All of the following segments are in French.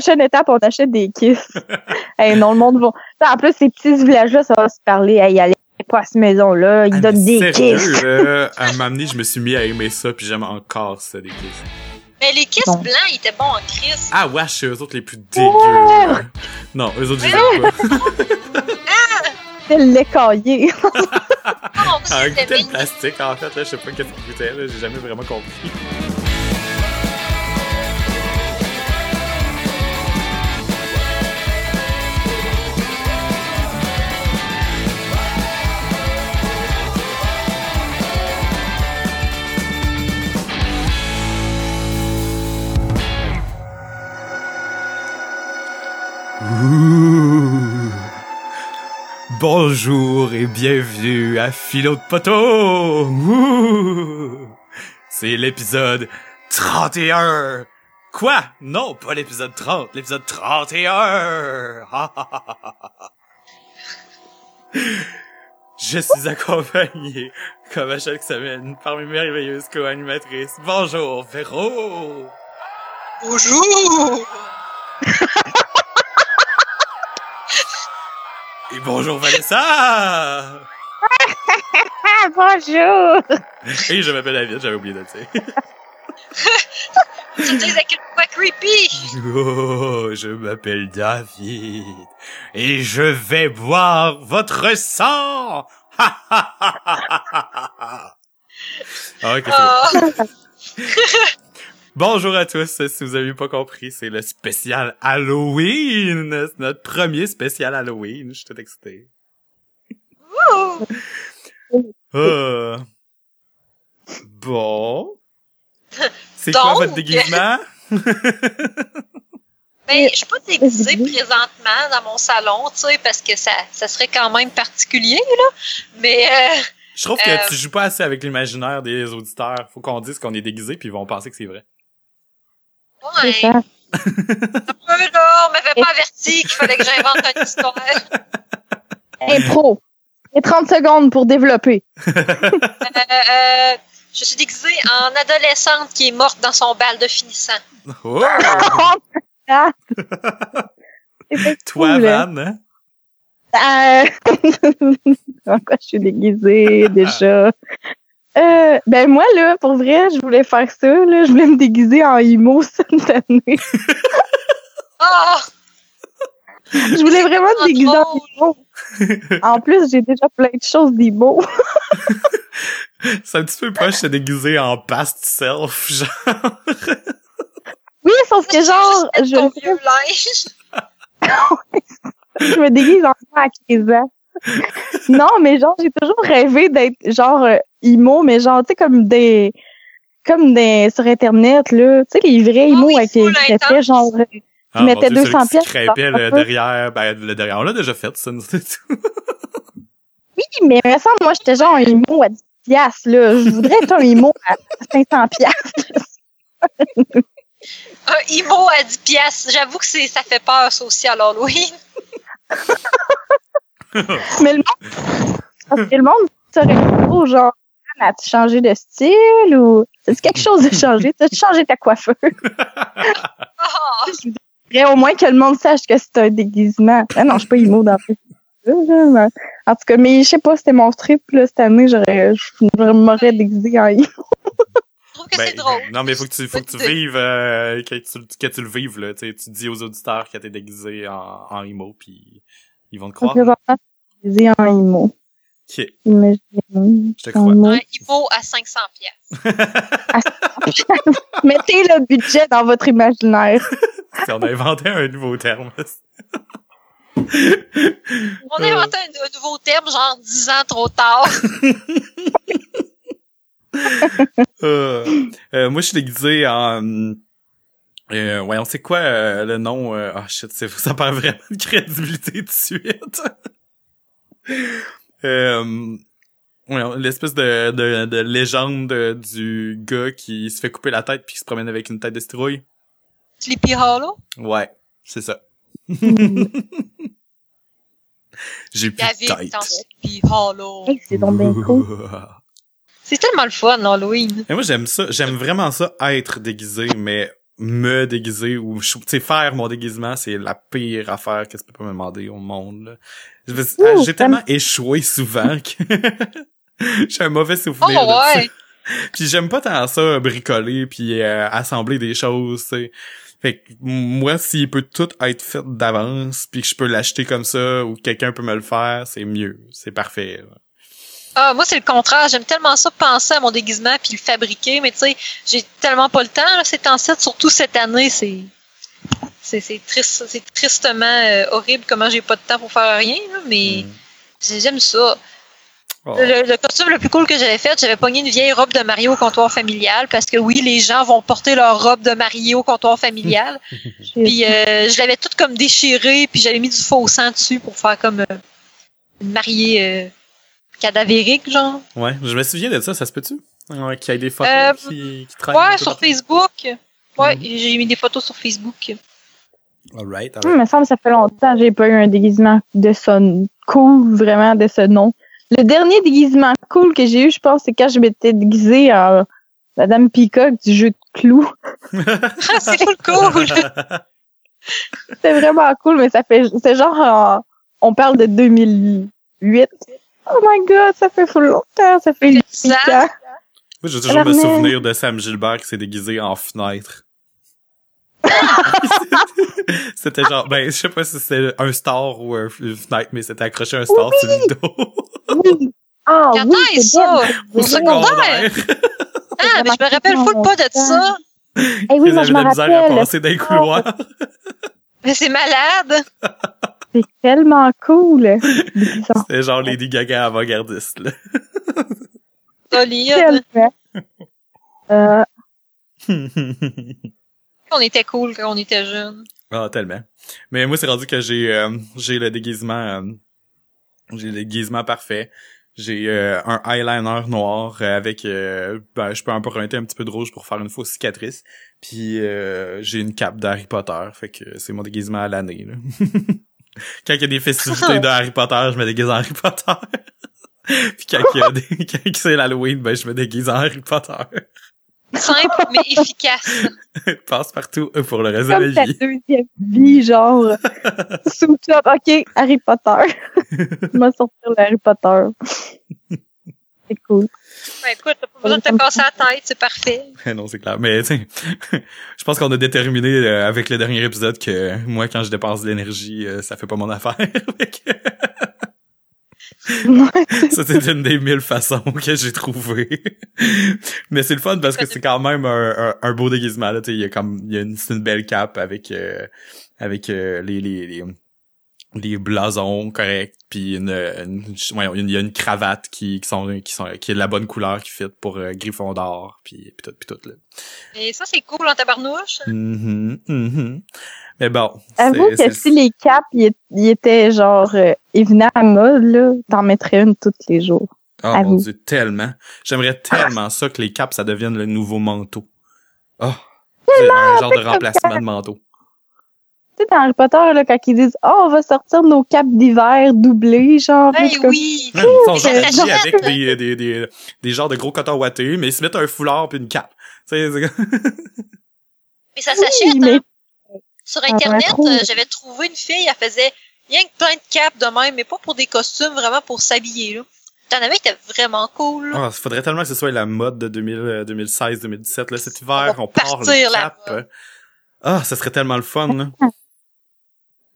prochaine étape, on achète des kisses. hey, non, le monde va. En plus, ces petits villages-là, ça va se parler. Hey, allez pas à cette maison-là. Ils Ah, donnent des sérieux, kisses. là, à un moment donné, je me suis mis à aimer ça, puis j'aime encore ça, des kisses. Mais les kisses Bon. blancs, ils étaient bons en crise. Ah, wesh, c'est eux autres les plus dégueux. là. Non, eux autres, aime pas. C'est l'écaillé. Ah, c'était mignon. plastique, en fait, là, je sais pas qu'est-ce qu'il goûtait, là, j'ai jamais vraiment compris. Ouh. Bonjour et bienvenue à Philo de Poteau! Ouh. C'est l'épisode 31! Quoi? Non, pas l'épisode 30, l'épisode 31! Je suis accompagné, comme à chaque semaine, par mes merveilleuses co-animatrices. Bonjour, Véro! Bonjour! Bonjour, Vanessa! Bonjour! Et je m'appelle David, j'avais oublié de le dire. Tu me dis à quel point creepy! Oh, je m'appelle David et je vais boire votre sang. Ha, ha, ha, ha, ha, ha. Ah, ok, c'est bon. Ah, Bonjour à tous. Si vous avez pas compris, c'est le spécial Halloween. C'est notre premier spécial Halloween. Je suis tout excité. Ah. Bon. C'est quoi votre déguisement? ben, je suis pas déguisée présentement dans mon salon, tu sais, parce que ça, ça serait quand même particulier, là. Mais, euh, Je trouve que Euh, tu joues pas assez avec l'imaginaire des auditeurs. Faut qu'on dise qu'on est déguisé puis ils vont penser que c'est vrai. Ouais, C'est ça. un peu, là, on m'avait pas averti qu'il fallait que j'invente une histoire. Impro. Et 30 secondes pour développer. Euh, euh, je suis déguisée en adolescente qui est morte dans son bal de finissant. Oh! Toi, cool, hein? Van, hein? Euh... en quoi je suis déguisée déjà? Euh, ben moi là, pour vrai, je voulais faire ça. Là, je voulais me déguiser en emo cette année. Ah! Je voulais vraiment me déguiser en emo. En plus, j'ai déjà plein de choses d'emo. C'est un petit peu proche de se déguiser en past self, genre. Oui, sauf que genre, je, je me déguise en à 15 ans. Non, mais genre, j'ai toujours rêvé d'être genre euh, emo, mais genre, tu sais, comme des comme des sur internet là, tu sais les vrais Ah emo oui, avec les full qui étaient intense. genre euh, Ah, mettais mon Dieu, 200 celui qui pièces dans le derrière, ben, le derrière. On l'a déjà fait, ça, nous, c'est tout. Oui, mais me semble, moi, j'étais genre un emo à 10 piastres, là. Je voudrais être un emo à 500 piastres. Un emo à 10 piastres. J'avoue que c'est, ça fait peur, ça aussi, à l'Halloween. Mais le monde, parce que le monde serait trop genre, as-tu changé de style ou, c'est quelque chose de changé? T'as-tu changé ta coiffure? Ah! Je voudrais au moins que le monde sache que c'est un déguisement. Ah non, je suis pas emo dans En tout cas, mais je sais pas, c'était mon trip, là, cette année, j'aurais, je m'aurais déguisé en emo. Je trouve que Ben, c'est drôle. Non, mais faut que tu, faut que tu vives, euh, que tu, que tu le vives, là. Tu tu dis aux auditeurs que t'es déguisé en, en emo puis ils vont te croire. Je suis déguisée en emo. Ok. Imaginez. Je te crois. Un emo à 500 piastres. Mettez le budget dans votre imaginaire. Si on a inventé un nouveau terme. On a inventé un, un nouveau terme, genre 10 ans trop tard. Euh, euh, moi, je suis déguisé en... Euh, ouais, on sait quoi euh, le nom... euh, Ah, shit, c'est, ça perd vraiment de crédibilité tout de suite. euh, ouais, l'espèce de, de, de légende du gars qui se fait couper la tête puis qui se promène avec une tête de citrouille. Sleepy Hollow? Ouais, c'est ça. J'ai plus David de dans tête. Sleepy Hollow. Hey, c'est cool. C'est tellement le fun, Halloween. Mais moi, j'aime ça. J'aime vraiment ça, être déguisé, mais me déguiser ou sais faire mon déguisement, c'est la pire affaire que tu peux pas me demander au monde. J'ai tellement échoué souvent que j'ai un mauvais Oh, souvenir de ça. ouais! Puis j'aime pas tant ça bricoler puis euh, assembler des choses, tu sais. Fait que moi s'il peut tout être fait d'avance puis que je peux l'acheter comme ça ou que quelqu'un peut me le faire, c'est mieux, c'est parfait. là. Ah, moi, c'est le contraire. J'aime tellement ça penser à mon déguisement puis le fabriquer, mais tu sais, j'ai tellement pas le temps, là, ces temps-ci, surtout cette année, c'est. C'est c'est triste, c'est tristement euh, horrible comment j'ai pas de temps pour faire rien, là, mais Mm. j'ai- j'aime ça. Oh. Le, le costume le plus cool que j'avais fait, j'avais pogné une vieille robe de Mario au comptoir familial parce que oui, les gens vont porter leur robe de Mario au comptoir familial. puis euh, je l'avais toute comme déchirée, puis j'avais mis du faux sang dessus pour faire comme euh, une mariée euh, cadavérique, genre. Ouais, je me souviens de ça, ça se peut-tu? Ouais, qu'il y ait des photos Euh, qui, qui traînent. Ouais, sur partout. Facebook. Ouais, Mhm. j'ai mis des photos sur Facebook. Alright, Hum, alright. me semble que ça fait longtemps que j'ai pas eu un déguisement de ce cool, vraiment, de ce nom. Le dernier déguisement cool que j'ai eu, je pense, c'est quand je m'étais déguisée en Madame Peacock du jeu de clous. C'est cool, cool! C'était vraiment cool, mais ça fait, c'est genre, en- on parle de 2008. Oh my god, ça fait full longtemps, ça fait huit Ça? ans. Moi, j'ai toujours mais- souvenir de Sam Gilbert qui s'est déguisé en fenêtre. c'était genre, ben, je sais pas si c'était un star ou un fenêtre, mais c'était accroché un star sur le dos. Oui. Ah Quand oui, c'est ça? Au C'est secondaire? Ah, mais je me rappelle full pas de ça. Eh oui, Ils moi avaient je de me la misère à rappelle. passer dans les couloirs. Mais c'est malade. C'est tellement cool. C'était genre Lady Gaga avant-gardiste, là. Solide. Euh, On était cool quand on était jeunes. Ah, tellement. Mais moi, c'est rendu que j'ai euh, j'ai le déguisement euh, j'ai le déguisement parfait. J'ai euh, un eyeliner noir avec euh, ben je peux emprunter un petit peu de rouge pour faire une fausse cicatrice. Puis euh, j'ai une cape d'Harry Potter, fait que c'est mon déguisement à l'année là. Quand il y a des festivités de Harry Potter, je me déguise en Harry Potter. Puis quand il y a des quand c'est l'Halloween, ben je me déguise en Harry Potter. Simple, mais efficace. Passe partout pour le reste de comme la vie. deuxième vie, genre. Sous top. OK, Harry Potter. Je vais sortir le Harry Potter. C'est cool. Ben, écoute, t'as pas besoin de te casser la tête, c'est parfait. non, c'est clair. Mais tu sais, je pense qu'on a déterminé euh, avec le dernier épisode que moi, quand je dépense de l'énergie, euh, ça fait pas mon affaire. Ça, c'est une des mille façons que j'ai trouvé. Mais c'est le fun parce que c'est quand même un, un, un beau déguisement. Là, tu sais, il y a comme, il y a une, c'est une belle cape avec euh, avec euh, les, les, les les blasons corrects puis une, une voyons, il y a une cravate qui, qui sont qui sont qui est de la bonne couleur qui fit pour euh, Gryffondor puis puis tout puis tout là. Et ça, c'est cool en tabarnouche. Mhm, mhm. Mais bon, Avoue que si les caps, ils étaient genre, euh, ils venaient à mode, là, t'en mettrais une tous les jours. Oh mon dieu, tellement. J'aimerais tellement ça que les caps, ça devienne le nouveau manteau. Oh, c'est un genre de remplacement de manteau. Tu sais, dans Harry Potter, là, quand ils disent, oh, on va sortir nos capes d'hiver doublées, genre. Ben comme- oui! Ils sont s'achète. avec des, des, des, des genres de gros coton ouatés, mais ils se mettent un foulard puis une cape. Tu sais, c'est- Mais ça s'achète, Oui, mais- hein. Sur Ah, Internet, euh, j'avais trouvé une fille, elle faisait rien que plein de capes de même, mais pas pour des costumes, vraiment pour s'habiller, là. T'en avais était vraiment cool, là. Ah, il faudrait tellement que ce soit la mode de 2000, euh, 2016, 2017. Là, cet hiver, On on, part le partir la cap. mode. Ah, ça serait tellement le fun, là.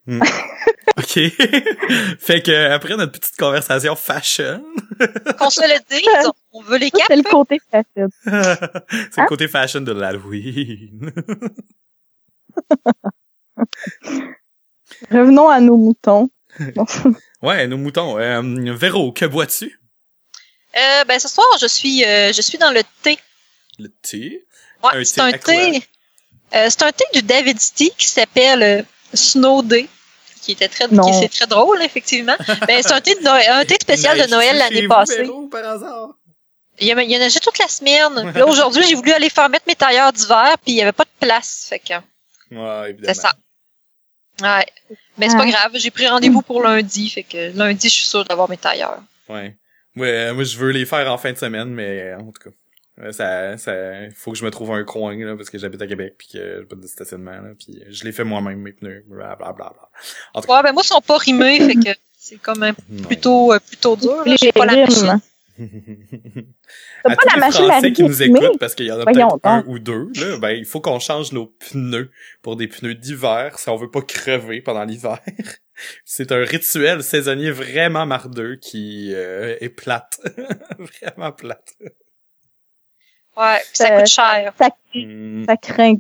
Hmm. OK. fait que après notre petite conversation fashion, Qu'on se le dise, on veut les capes. c'est le côté facile. c'est Hein? le côté fashion de l'Halloween. Revenons à nos moutons. ouais, nos moutons. Euh, Véro, que bois-tu? Euh, ben, ce soir, je suis, euh, je suis dans le thé. Le thé? Ouais, c'est un thé. euh, c'est un thé du David Tea qui s'appelle euh, Snow Day, qui était très, c'est très drôle effectivement. ben, c'est un thé de Noël, un thé spécial de Noël l'année passée. par hasard? Il y, en a- il y en a juste toute la semaine. Là aujourd'hui, j'ai voulu aller faire mettre mes tailleurs d'hiver, puis il y avait pas de place, fait que Ouais, évidemment. c'est ça. Ouais, mais c'est pas grave. J'ai pris rendez-vous pour lundi, fait que lundi, je suis sûre d'avoir mes tailleurs. Ouais. Ouais, moi, je veux les faire en fin de semaine, mais euh, en tout cas. Ça, ça, faut que je me trouve un coin, là, parce que j'habite à Québec, puis que j'ai pas de stationnement, là, puis je l'ai fait moi-même, mes pneus, blablabla. En tout cas, Ouais, ben moi, ils sont pas rimés, fait que c'est quand même plutôt, euh, plutôt dur. là. J'ai pas la machine. T'as à pas tous la les machine à Français qui nous écoutent, parce qu'il y en a Voyons peut-être un ou deux, là, ben, il faut qu'on change nos pneus pour des pneus d'hiver si on veut pas crever pendant l'hiver. C'est un rituel saisonnier vraiment mardeux qui euh, est plate. vraiment plate. Ouais, puis ça Euh, coûte cher. Ça, Hmm. ça craint.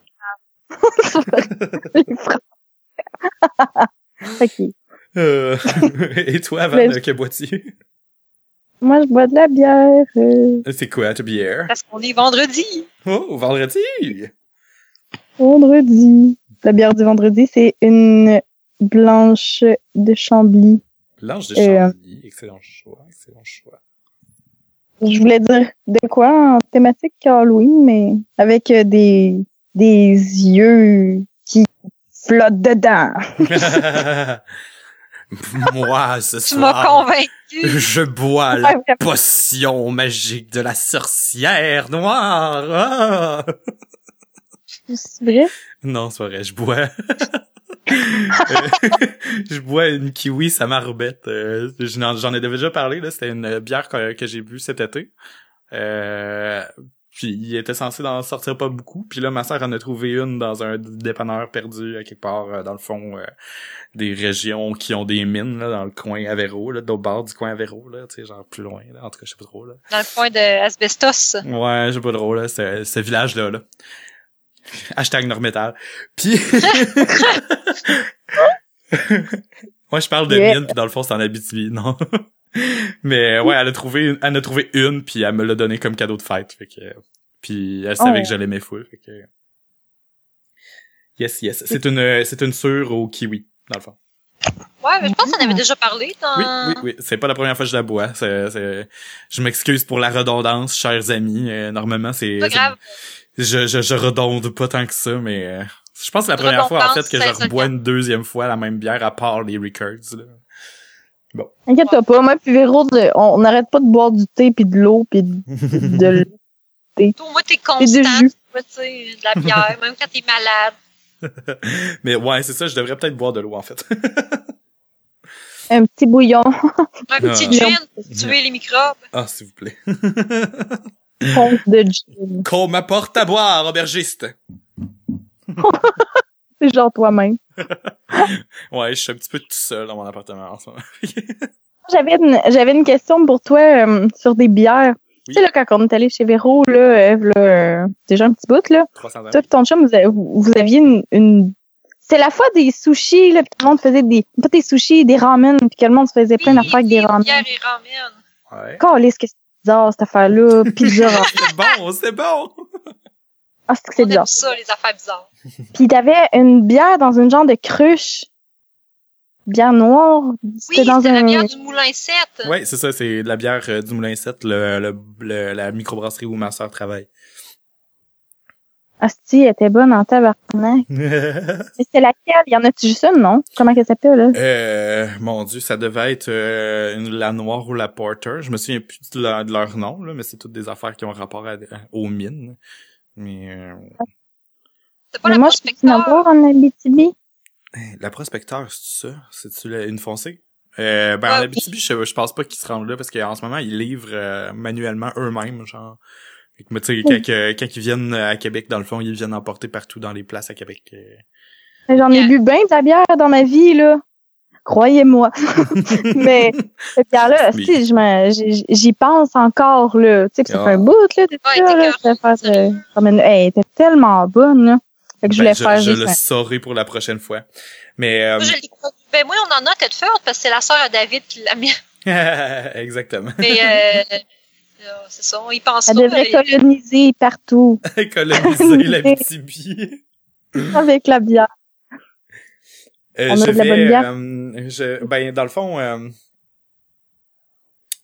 Les Français. ok. Euh, Et toi, Van, Mais- que bois-tu? Moi, je bois de la bière. euh, C'est quoi ta bière? Parce qu'on est vendredi. Oh, vendredi! vendredi. La bière du vendredi, c'est une blanche de Chambly. Blanche de Euh, Chambly. Excellent choix, excellent choix. Je voulais dire de quoi en thématique Halloween, mais avec euh, des, des yeux qui flottent dedans. Moi, ce Tu m'as soir, convaincu. je bois Ouais, la vraiment. potion magique de la sorcière noire. Ah! C'est vrai? Non, c'est vrai, je bois. Je bois une kiwi sa marbette. Euh, j'en ai déjà parlé, là. C'était une bière que, que j'ai bu cet été. Euh, puis il était censé d'en sortir pas beaucoup. Puis là, ma sœur en a trouvé une dans un dépanneur perdu à quelque part euh, dans le fond euh, des régions qui ont des mines là, dans le coin Avéro, là, d'autre bord du coin Avéro, là, tu sais, genre plus loin. Là. En tout cas, je sais pas trop là. Dans le coin de Asbestos. Ouais, j'ai pas drôle, là, ce, ce village-là, là. Hashtag Normétal. Puis... Moi, je parle de Yeah. mine, puis dans le fond, c'est en Abitibi, non? Mais ouais, elle a trouvé, une- elle en a trouvé une, puis elle me l'a donné comme cadeau de fête, fait que... Puis elle savait Oh. que je l'aimais full, fait que... Yes, yes. C'est une, c'est une sure au kiwi, dans le fond. Ouais, mais je pense qu'on avait déjà parlé dans... Oui, oui, oui. C'est pas la première fois que je la bois. C'est, c'est- Je m'excuse pour la redondance, chers amis. Euh, normalement, c'est... Pas grave. Je, je, je redonde pas tant que ça, mais euh, je pense que c'est la première fois en fait que je rebois une deuxième fois la même bière à part les Records. Là. Inquiète-toi pas, moi puis Véro, on n'arrête pas de boire du thé puis de l'eau puis de, de l- Toi, moi, t'es et constant. du jus. Tu sais, de la bière, même quand t'es malade. mais ouais, c'est ça, je devrais peut-être boire de l'eau en fait. Un petit bouillon, Un petit Ah. gin pour tuer les microbes. ah, s'il vous plaît. ponce de gin. Qu'on m'apporte à boire, aubergiste. C'est genre toi-même. Ouais, je suis un petit peu tout seul dans mon appartement en ce moment. J'avais une, j'avais une question pour toi euh, sur des bières. Oui. Tu sais, là, quand on est allé chez Véro, là, euh, là euh, déjà un petit bout, là, 300 ans. toi et ton chum, vous, avez- vous, vous aviez une, une... C'est la fois des sushis, là, puis tout le monde faisait des... Pas des sushis, des ramen, puis que le monde se faisait plein d'affaires avec des ramen. Bière et ramen. Ouais. Calisse que c'est bizarre, cette affaire-là. Pizza ramen. C'est bon, c'est bon. Ah, c'est que c'est On aime bizarre. ça, les affaires bizarres. Puis t'avais une bière dans une genre de cruche. Bière noire. Oui, C'était dans c'est un... la bière du Moulin 7. Ouais, c'est ça, c'est de la bière euh, du Moulin 7, le, le, le- la microbrasserie où ma sœur travaille. Asti, elle était bonne en tabarnak. Mais c'est laquelle? Il y en a-tu juste une, non? Comment qu'elle s'appelle, là? Euh, mon dieu, ça devait être euh, une- la noire ou la porter. Je me souviens plus de, leur- de leur nom, là, mais c'est toutes des affaires qui ont rapport à- aux mines. Mais euh, C'est pas Mais la moi, je prospecteur? avoir en Abitibi. la prospecteur, c'est ça? C'est-tu la- une foncée? Euh, ben, en oui. Abitibi, je, je pense pas qu'ils se rendent là parce qu'en ce moment, ils livrent euh, manuellement eux-mêmes, genre. Fait que, Mais tu sais, quand, que- quand ils viennent à Québec, dans le fond, ils viennent emporter partout dans les places à Québec. euh. Mais J'en ai Yeah. bu bien de la bière dans ma vie, là. Croyez-moi. Mais cette bière-là, Oui. si, je me- j'y j'y pense encore, là. Tu sais que ça Ah. fait un bout, là, de Ouais, ça, là. Je vais faire, euh, comme une- hey, elle était tellement bonne, là. Fait que je Ben, voulais je, faire je juste le un- saurai pour la prochaine fois. Mais euh, Moi, je Ben, moi, on en a à Tedford parce que c'est la sœur à David qui l'a mis. exactement. Mais, euh, c'est ça, on y pense Elle devrait coloniser partout Coloniser l'Abitibi. avec la bière. Euh, On a de la bonne bière. euh, je, ben, dans le fond, euh,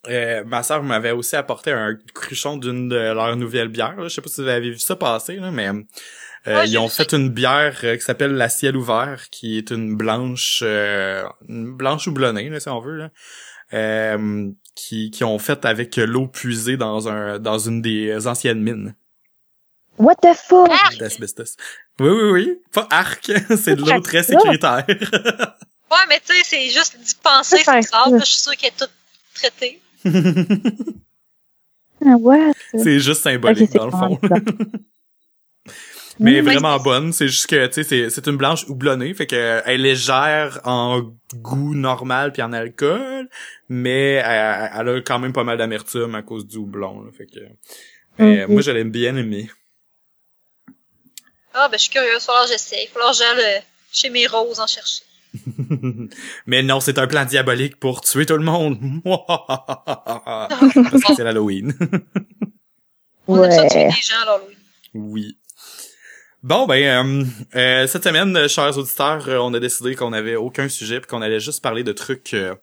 euh, ma sœur m'avait aussi apporté un cruchon d'une de leurs nouvelles bières. là. Je sais pas si vous avez vu ça passer, là, mais euh, ils ont fait une bière euh, qui s'appelle la ciel ouvert, qui est une blanche, euh, une blanche houblonnée, là, si on veut. Là. euh, qui, qui ont fait avec l'eau puisée dans un dans une des anciennes mines What the fuck? Arc! d'asbestos. Oui, oui, oui. Pas arc, c'est de l'eau très sécuritaire. Ouais, mais tu sais, c'est juste d'y penser, C'est grave. ça. Je suis sûre qu'elle est toute traitée. Ah, what? c'est juste symbolique dans le fond. clair. Mais Mm. vraiment bonne, c'est juste que tu sais c'est c'est une blanche houblonnée, fait que elle est légère en goût normal puis en alcool, mais elle, elle a quand même pas mal d'amertume à cause du houblon, là, fait que mais Ok. moi je l'aime bien aimé. Ah, ben, je suis curieuse. Il va falloir que j'essaye. Il va falloir que j'aille euh, chez mes roses en chercher. mais non, c'est un plan diabolique pour tuer tout le monde. Parce que c'est l'Halloween. On aime ça tuer des gens, alors, Louis. Oui. Bon ben euh, euh, cette semaine, euh, chers auditeurs, euh, on a décidé qu'on avait aucun sujet puis qu'on allait juste parler de trucs euh,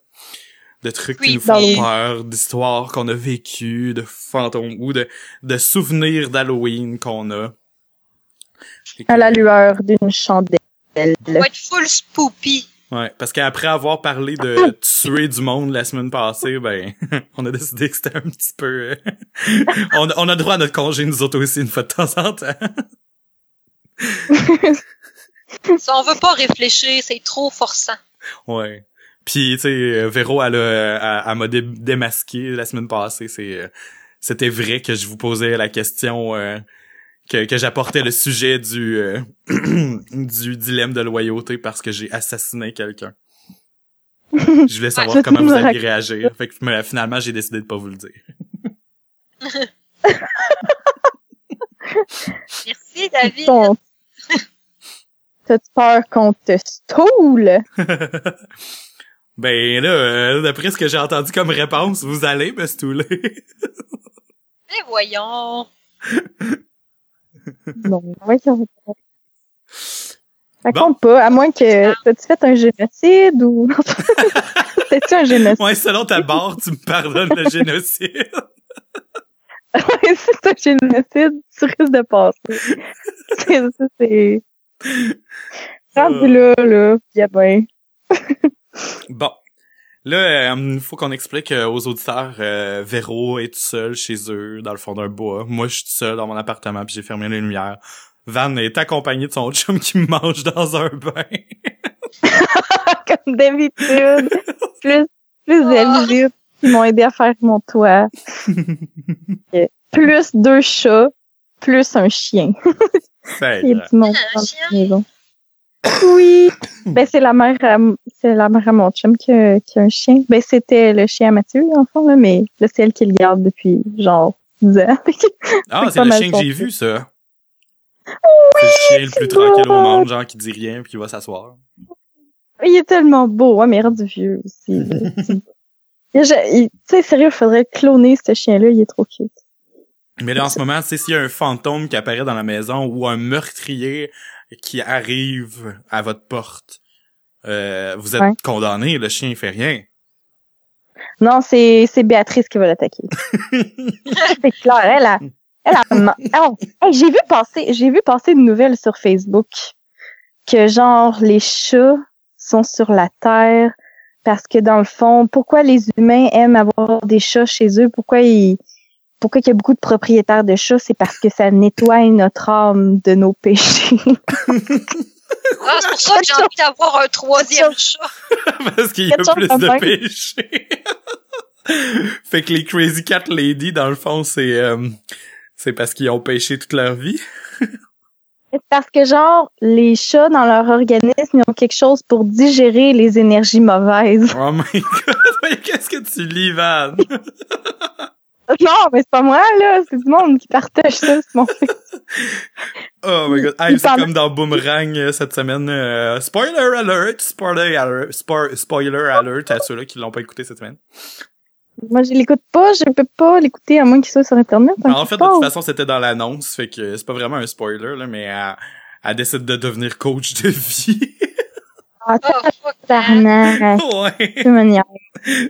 de trucs qui nous font Creepy. peur, d'histoires qu'on a vécues, de fantômes ou de de souvenirs d'Halloween qu'on a. À la lueur d'une chandelle. On va être full spoopy. Ouais, parce qu'après avoir parlé de tuer du monde la semaine passée, ben on a décidé que c'était un petit peu euh, on, on a droit à notre congé nous autres aussi une fois de temps en temps. Si on veut pas réfléchir, c'est trop forçant. Ouais. Puis tu sais euh, Véro elle a elle, elle m'a dé- démasqué la semaine passée, c'est euh, c'était vrai que je vous posais la question euh, que, que j'apportais le sujet du euh, du dilemme de loyauté parce que j'ai assassiné quelqu'un. Je voulais savoir Ouais. comment vous alliez réagir. Fait que mais, finalement j'ai décidé de pas vous le dire. Merci, David. Ton... T'as-tu peur qu'on te stoule? ben là, euh, d'après ce que j'ai entendu comme réponse, vous allez me stouler. Eh, voyons. Non, voyons. Ça Bon. compte pas, à moins que... T'as-tu fait un génocide ou... T'as-tu un génocide? ouais, selon ta barre, tu me pardonnes le génocide. Ouais, si c'est un génocide, tu risques de passer. C'est ça, c'est... Rendu là, là, pis ben... Bon. Là, il faut qu'on explique euh, aux auditeurs, euh, Véro est tout seul chez eux, dans le fond d'un bois. Moi, je suis tout seul dans mon appartement, puis j'ai fermé les lumières. Van est accompagné de son chum qui me mange dans un bain. Comme d'habitude. Plus, plus Oh. d'habitude qui m'ont aidé à faire mon toit. Euh, plus deux chats, plus un chien. C'est chien? la maison. Oui. Ben, c'est la mère à, c'est la mère à mon chum qui a, qui a un chien. Ben, c'était le chien à Mathieu, en fond, là, mais là, c'est elle qui le garde depuis, genre, 10 ans. Ah, c'est le chien que j'ai vu, ça. c'est le chien le plus tranquille au monde, genre qui dit rien puis qui va s'asseoir. il est tellement beau. Ouais, mais rendu vieux aussi. Tu sais, sérieux, il faudrait cloner ce chien-là. Il est trop cute. Mais là, en ce moment, tu sais, s'il y a un fantôme qui apparaît dans la maison ou un meurtrier qui arrive à votre porte, euh, vous êtes Ouais. condamné, le chien il fait rien. Non, c'est, c'est Béatrice qui va l'attaquer. c'est clair, elle a, elle a, oh, hey, j'ai vu passer, j'ai vu passer une nouvelle sur Facebook que genre les chats sont sur la terre parce que dans le fond, pourquoi les humains aiment avoir des chats chez eux? Pourquoi ils, pourquoi il y a beaucoup de propriétaires de chats? C'est parce que ça nettoie notre âme de nos péchés. Ah, c'est pour ça que j'ai envie d'avoir un troisième chat. Parce qu'il y a plus de péchés. fait que les Crazy Cat Lady, dans le fond, c'est euh, c'est parce qu'ils ont péché toute leur vie. C'est parce que genre, les chats dans leur organisme, ils ont quelque chose pour digérer les énergies mauvaises. Oh my god, mais qu'est-ce que tu lis, Van? Non, mais c'est pas moi, là. C'est du monde qui partage ça, c'est mon Oh my god. C'est comme dans Boomerang euh, cette semaine. euh, spoiler alert! Spoiler alert! spo- spoiler alert à ceux-là qui l'ont pas écouté cette semaine. Moi, je l'écoute pas, je peux pas l'écouter à moins qu'il soit sur Internet. hein, en fait, de toute façon, c'était dans l'annonce, fait que c'est pas vraiment un spoiler, là, mais elle, elle décide de devenir coach de vie. Ah, Oh, fuck. tabarnak, ouais. c'est manière.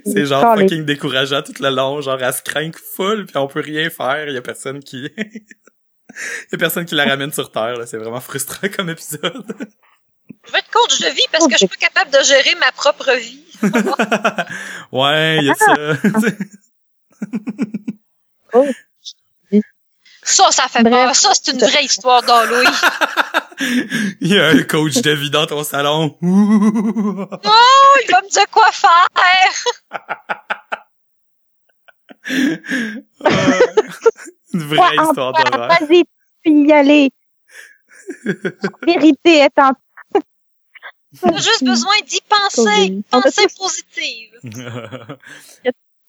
C'est genre fucking décourageant tout le long, genre elle se craint full puis on peut rien faire, y a personne qui y a personne qui la ramène sur terre, là. c'est vraiment frustrant comme épisode. Je veux être coach de vie parce que je suis pas capable de gérer ma propre vie. ouais, il y a ça. Oh. Ça, ça fait Bref. peur. Ça, c'est une vraie histoire d'Halloween. Il y a un coach de vie dans ton salon. Oh, il va me dire quoi faire. Une vraie Ouais, histoire d'horreur. Vas-y, tu y aller. La vérité est en a juste besoin d'y penser. Tous- positive.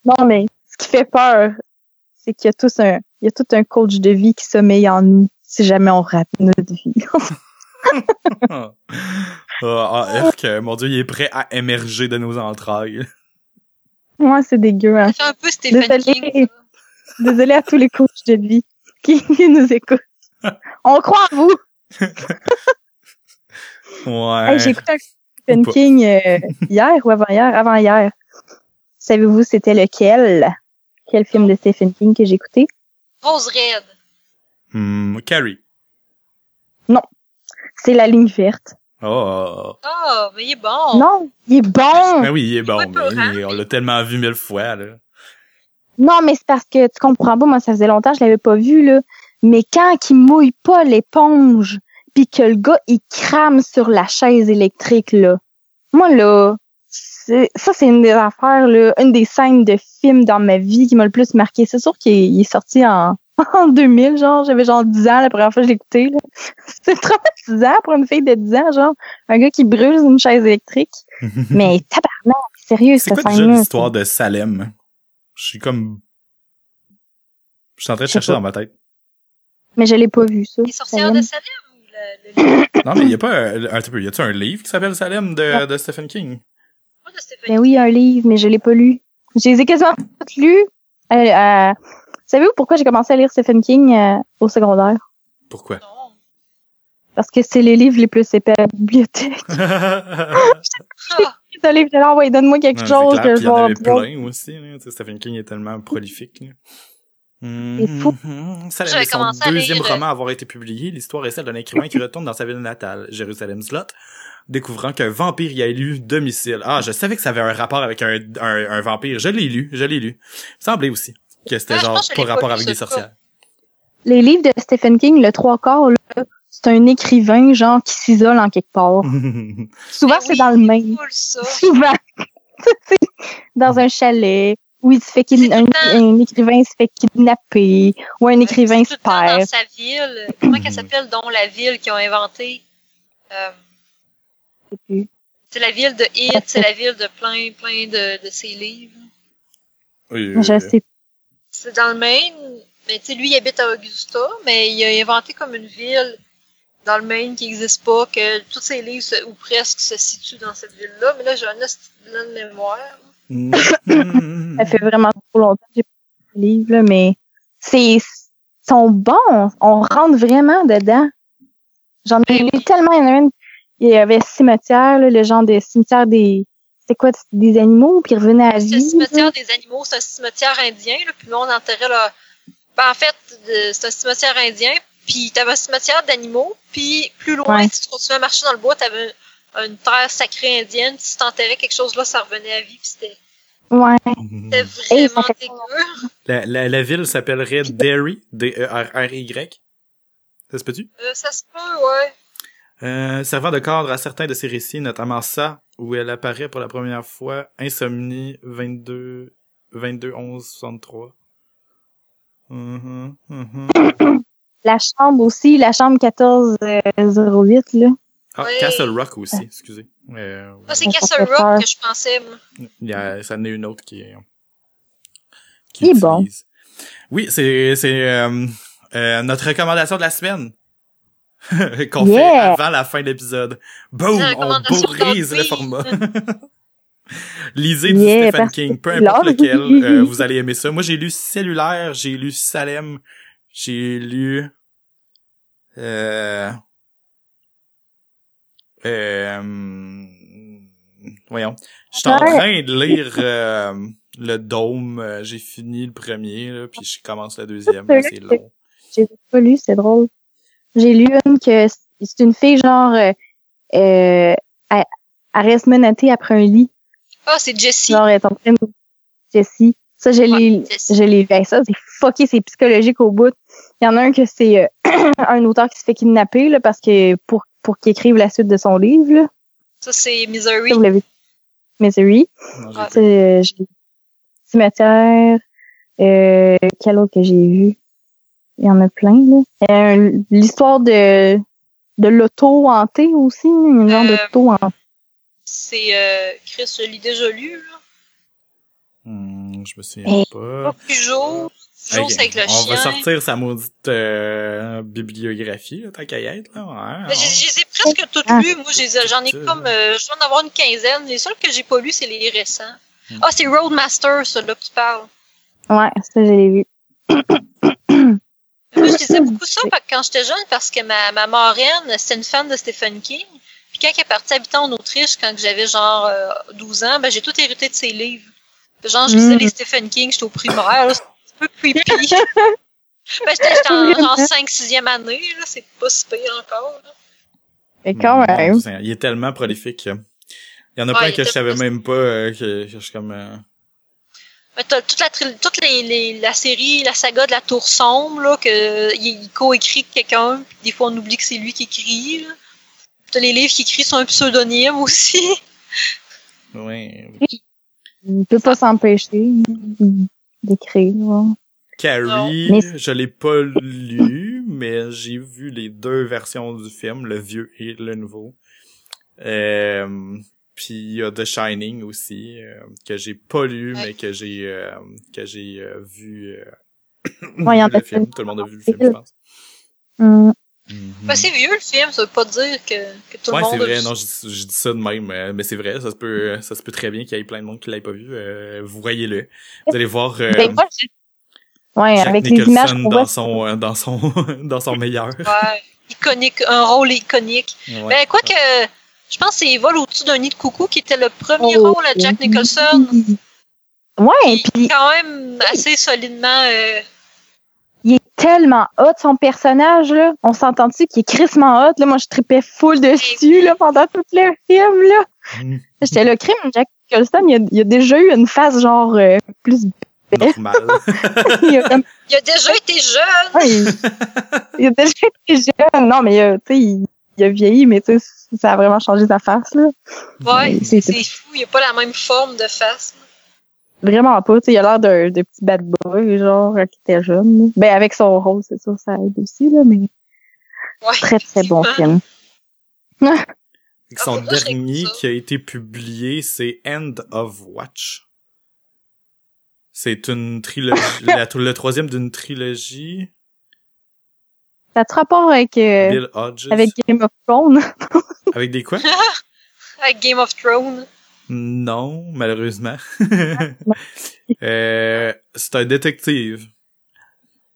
Non, mais ce qui fait peur, c'est qu'il y a tous un, il y a tout un coach de vie qui sommeille en nous si jamais on rate notre vie. Erk, mon dieu, il est prêt à émerger de nos entrailles. Moi, c'est dégueu. Hein. Ça fait un peu Stephen Désolée. King. ça. Désolée à tous les coachs de vie qui, nous écoutent. On croit en vous. Ouais. Hey, j'ai écouté un Stephen. King euh, hier ou avant-hier, avant-hier. Savez-vous c'était lequel? Quel film de Stephen King que j'ai écouté? Rose Red. Hmm, Carrie. C'est La ligne verte. Oh. Ah, mais il est bon. Non, il est bon! Ben oui, il est bon, mais on l'a tellement vu mille fois, là. Non, mais c'est parce que tu comprends pas, moi ça faisait longtemps que je l'avais pas vu là. Mais quand il mouille pas l'éponge, puis que le gars il crame sur la chaise électrique là, moi là, ça c'est une des affaires là, une des scènes de film dans ma vie qui m'a le plus marqué. C'est sûr qu'il est, sorti en en 2000 genre, j'avais genre 10 ans la première fois que je là. C'est traumatisant pour une fille de 10 ans genre, un gars qui brûle une chaise électrique. Mais tabarnak, sérieux C'est quoi déjà l'histoire de Salem? Je suis comme... Je suis en train de chercher pas. dans ma tête. Mais je l'ai pas vu ça. Les sorcières Salem. de Salem ou le, Non, mais il y a pas un, un petit peu, y a-tu un livre qui s'appelle Salem de, de Stephen King? De Ben oui, un livre, mais je l'ai pas lu. Je les ai quasiment toutes lus. Euh, euh, Savez-vous pourquoi j'ai commencé à lire Stephen King euh, au secondaire? Pourquoi? Non. Parce que c'est les livres les plus épais à la bibliothèque. Ah, C'est un livre, là, ouais, donne-moi quelque chose clair, que je il y en vais avait plein aussi. Stephen King est tellement prolifique. là. C'est fou. Mhm. Est son à deuxième lire, roman à avoir été publié. L'histoire est celle d'un écrivain qui retourne dans sa ville natale, Jérusalem Slot, découvrant qu'un vampire y a élu domicile. Ah, je savais que ça avait un rapport avec un, un, un vampire. Je l'ai lu, je l'ai lu. Il semblait aussi que c'était genre pas rapport avec des sorcières. Les livres de Stephen King, le trois quarts, là, c'est un écrivain, genre, qui s'isole en quelque part. Souvent, ben c'est oui, dans le cool, ça. Souvent. C'est dans un chalet. Où il se fait C'est un, un écrivain se fait kidnapper. Ou un écrivain se perd. dans sa ville. Comment qu'elle s'appelle, dont la ville qu'ils ont inventée? Euh, sais plus. c'est la ville de Hit, c'est la ville de plein, plein de, de ses livres. Oui, Je oui. sais C'est dans le Maine, mais tu sais, lui, il habite à Augusta, mais il a inventé comme une ville dans le Maine qui n'existe pas, que tous ses livres, se- ou presque, se situent dans cette ville-là. Mais là, j'ai un hostie de blanc de mémoire. Mhm. Ça fait vraiment trop longtemps que j'ai pas lu le livre, là, mais c'est sont bons. On rentre vraiment dedans. J'en ai lu tellement. Il y en a une, il y avait cimetière, là, le genre de cimetière des. C'était quoi, des animaux, puis ils revenaient à C'est vie. le cimetière des animaux, c'est un cimetière indien, là, puis nous, on enterrait là. Ben, en fait, de- c'est un cimetière indien, puis t'avais un cimetière d'animaux, puis plus loin, Ouais. si tu continuais à marcher dans le bois, t'avais un- une terre sacrée indienne, si t'enterrais quelque chose là, ça revenait à vie, puis c'était Ouais. c'était ça vraiment dégueu. La, la, la ville s'appellerait Derry, D-E-R-R-Y. Ça se peut-tu? Euh, ça se peut, ouais. Euh, servant de cadre à certains de ses récits, notamment ça, où elle apparaît pour la première fois, Insomnie 22, 22, 11, 63. Mhm, mhm. La chambre aussi, la chambre 1408, là. Ah, Oui. Castle Rock aussi, excusez. Euh, Moi, c'est Ça fait Castle. Rock que je pensais, moi. il y a, ça en est une autre qui est, qui est bon. Oui, c'est, c'est, euh, euh, notre recommandation de la semaine. Qu'on fait avant la fin de l'épisode. Boom! On brise le format. Lisez du Yeah, Stephen King, peu importe lequel, euh, vous allez aimer ça. Moi, j'ai lu Cellulaire, j'ai lu Salem, j'ai lu... Euh... Euh... Voyons. Je suis en train de lire euh, le Dôme. euh, J'ai fini le premier, là, puis je commence le deuxième. C'est long. J'ai pas lu, c'est drôle. J'ai lu une que c'est une fille genre euh, euh, elle, elle reste menottée après un lit. Ah, c'est Jessie. Genre, elle est en train de... Jessie. Ça, je l'ai, je l'ai vu. Ça, c'est fucké, c'est psychologique au bout. Il y en a un que c'est euh, un auteur qui se fait kidnapper, là, parce que pour, pour qu'il écrive la suite de son livre, là. Ça, c'est Misery. Ça, vous l'avez Misery. Ouais. C'est, euh, Cimetière. Euh, quel autre que j'ai vu? Il y en a plein, là. Euh, l'histoire de, de l'auto hanté aussi, une genre Euh, d'auto hanté. C'est euh, Chris, je l'ai déjà lu. Là. Hmm, je me souviens pas. Pas Pujol. Pujol, Ok, c'est avec le On va chien. sortir sa maudite euh, bibliographie, là, tant qu'à y être, là. Ouais, Mais Je, je les ai presque toutes Ah. lues. Moi, ai- j'en ai comme. euh, je dois en avoir une quinzaine. Les seuls que j'ai pas lus, c'est les récents. Hmm. Ah, c'est Roadmaster, celui-là que tu parles. Ouais, ça, je l'ai vu. Je lisais beaucoup ça quand j'étais jeune parce que ma, ma marraine, c'était une fan de Stephen King. Puis quand elle est partie habiter en Autriche, quand j'avais genre euh, 12 ans, ben j'ai tout hérité de ses livres. Genre, je lisais Mm. les Stephen King, j'étais au primaire, là, c'est un peu creepy. ben, j'étais j'étais en genre 5-6e année, là, c'est pas si pire encore. Là. Mais quand même. Il est tellement prolifique. Il y en a Ouais, plein que je savais plus- même pas euh, que, que je suis comme... t'as toute la toute les, les- la série, la saga de la Tour Sombre, là, que il, il co-écrit avec quelqu'un, des fois on oublie que c'est lui qui écrit. Là. T'as les livres qui écrit sur un pseudonyme aussi. Ouais. Il peut pas s'empêcher d'écrire. ouais. Carrie, Mais- je l'ai pas lu, mais j'ai vu les deux versions du film, le vieux et le nouveau. Euh, puis il y a The Shining aussi, euh, que j'ai pas lu, Ouais. mais que j'ai euh, que j'ai euh, vu euh, Ouais, y en le film. Tout le monde a vu le film, je pense. Mhm. Ben, c'est vieux le film, ça veut pas dire que, que tout ouais, le c'est monde a vrai, vu non, je, je dis ça de même, euh, mais c'est vrai, ça se peut ça se peut très bien qu'il y ait plein de monde qui l'ait pas vu. euh, vous voyez-le. Vous allez voir euh, Ben, moi, je- Ouais, Jack avec les Nicholson images qu'on dans voit. son euh, dans son dans son meilleur. Ouais, iconique, un rôle iconique. Ouais. Ben, quoi que, je pense que c'est Vol au-dessus d'un nid de coucou qui était le premier Oh, rôle à Jack Nicholson. Ouais, puis quand même assez solidement, euh, il est tellement hot son personnage là. On s'entend-tu qu'il est crissement hot là? Moi, je tripais full dessus là pendant tout le film là. Mhm. J'étais le crime. Jack Nicholson, il a, il a déjà eu une phase genre euh, plus. normal. il a comme il a déjà été jeune. Ouais, il, il a déjà été jeune. Non, mais euh, tu sais, il, il a vieilli, mais tu sais, ça a vraiment changé sa face, là. Ouais, C'est- fou, il a pas la même forme de face. Vraiment pas, tu sais, il a l'air d'un d'un petit bad boy, genre, il était jeune. là. Ben, avec son rôle, c'est sûr, ça aide aussi, là, mais Ouais, très, très bon film. Son Ah, dernier qui a été publié, c'est End of Watch. C'est une trilogie, la- le troisième d'une trilogie. Ça a rapport avec, euh, Bill Hodges. avec Game of Thrones? Avec des quoi? Avec Game of Thrones. Non, malheureusement. euh, c'est un détective.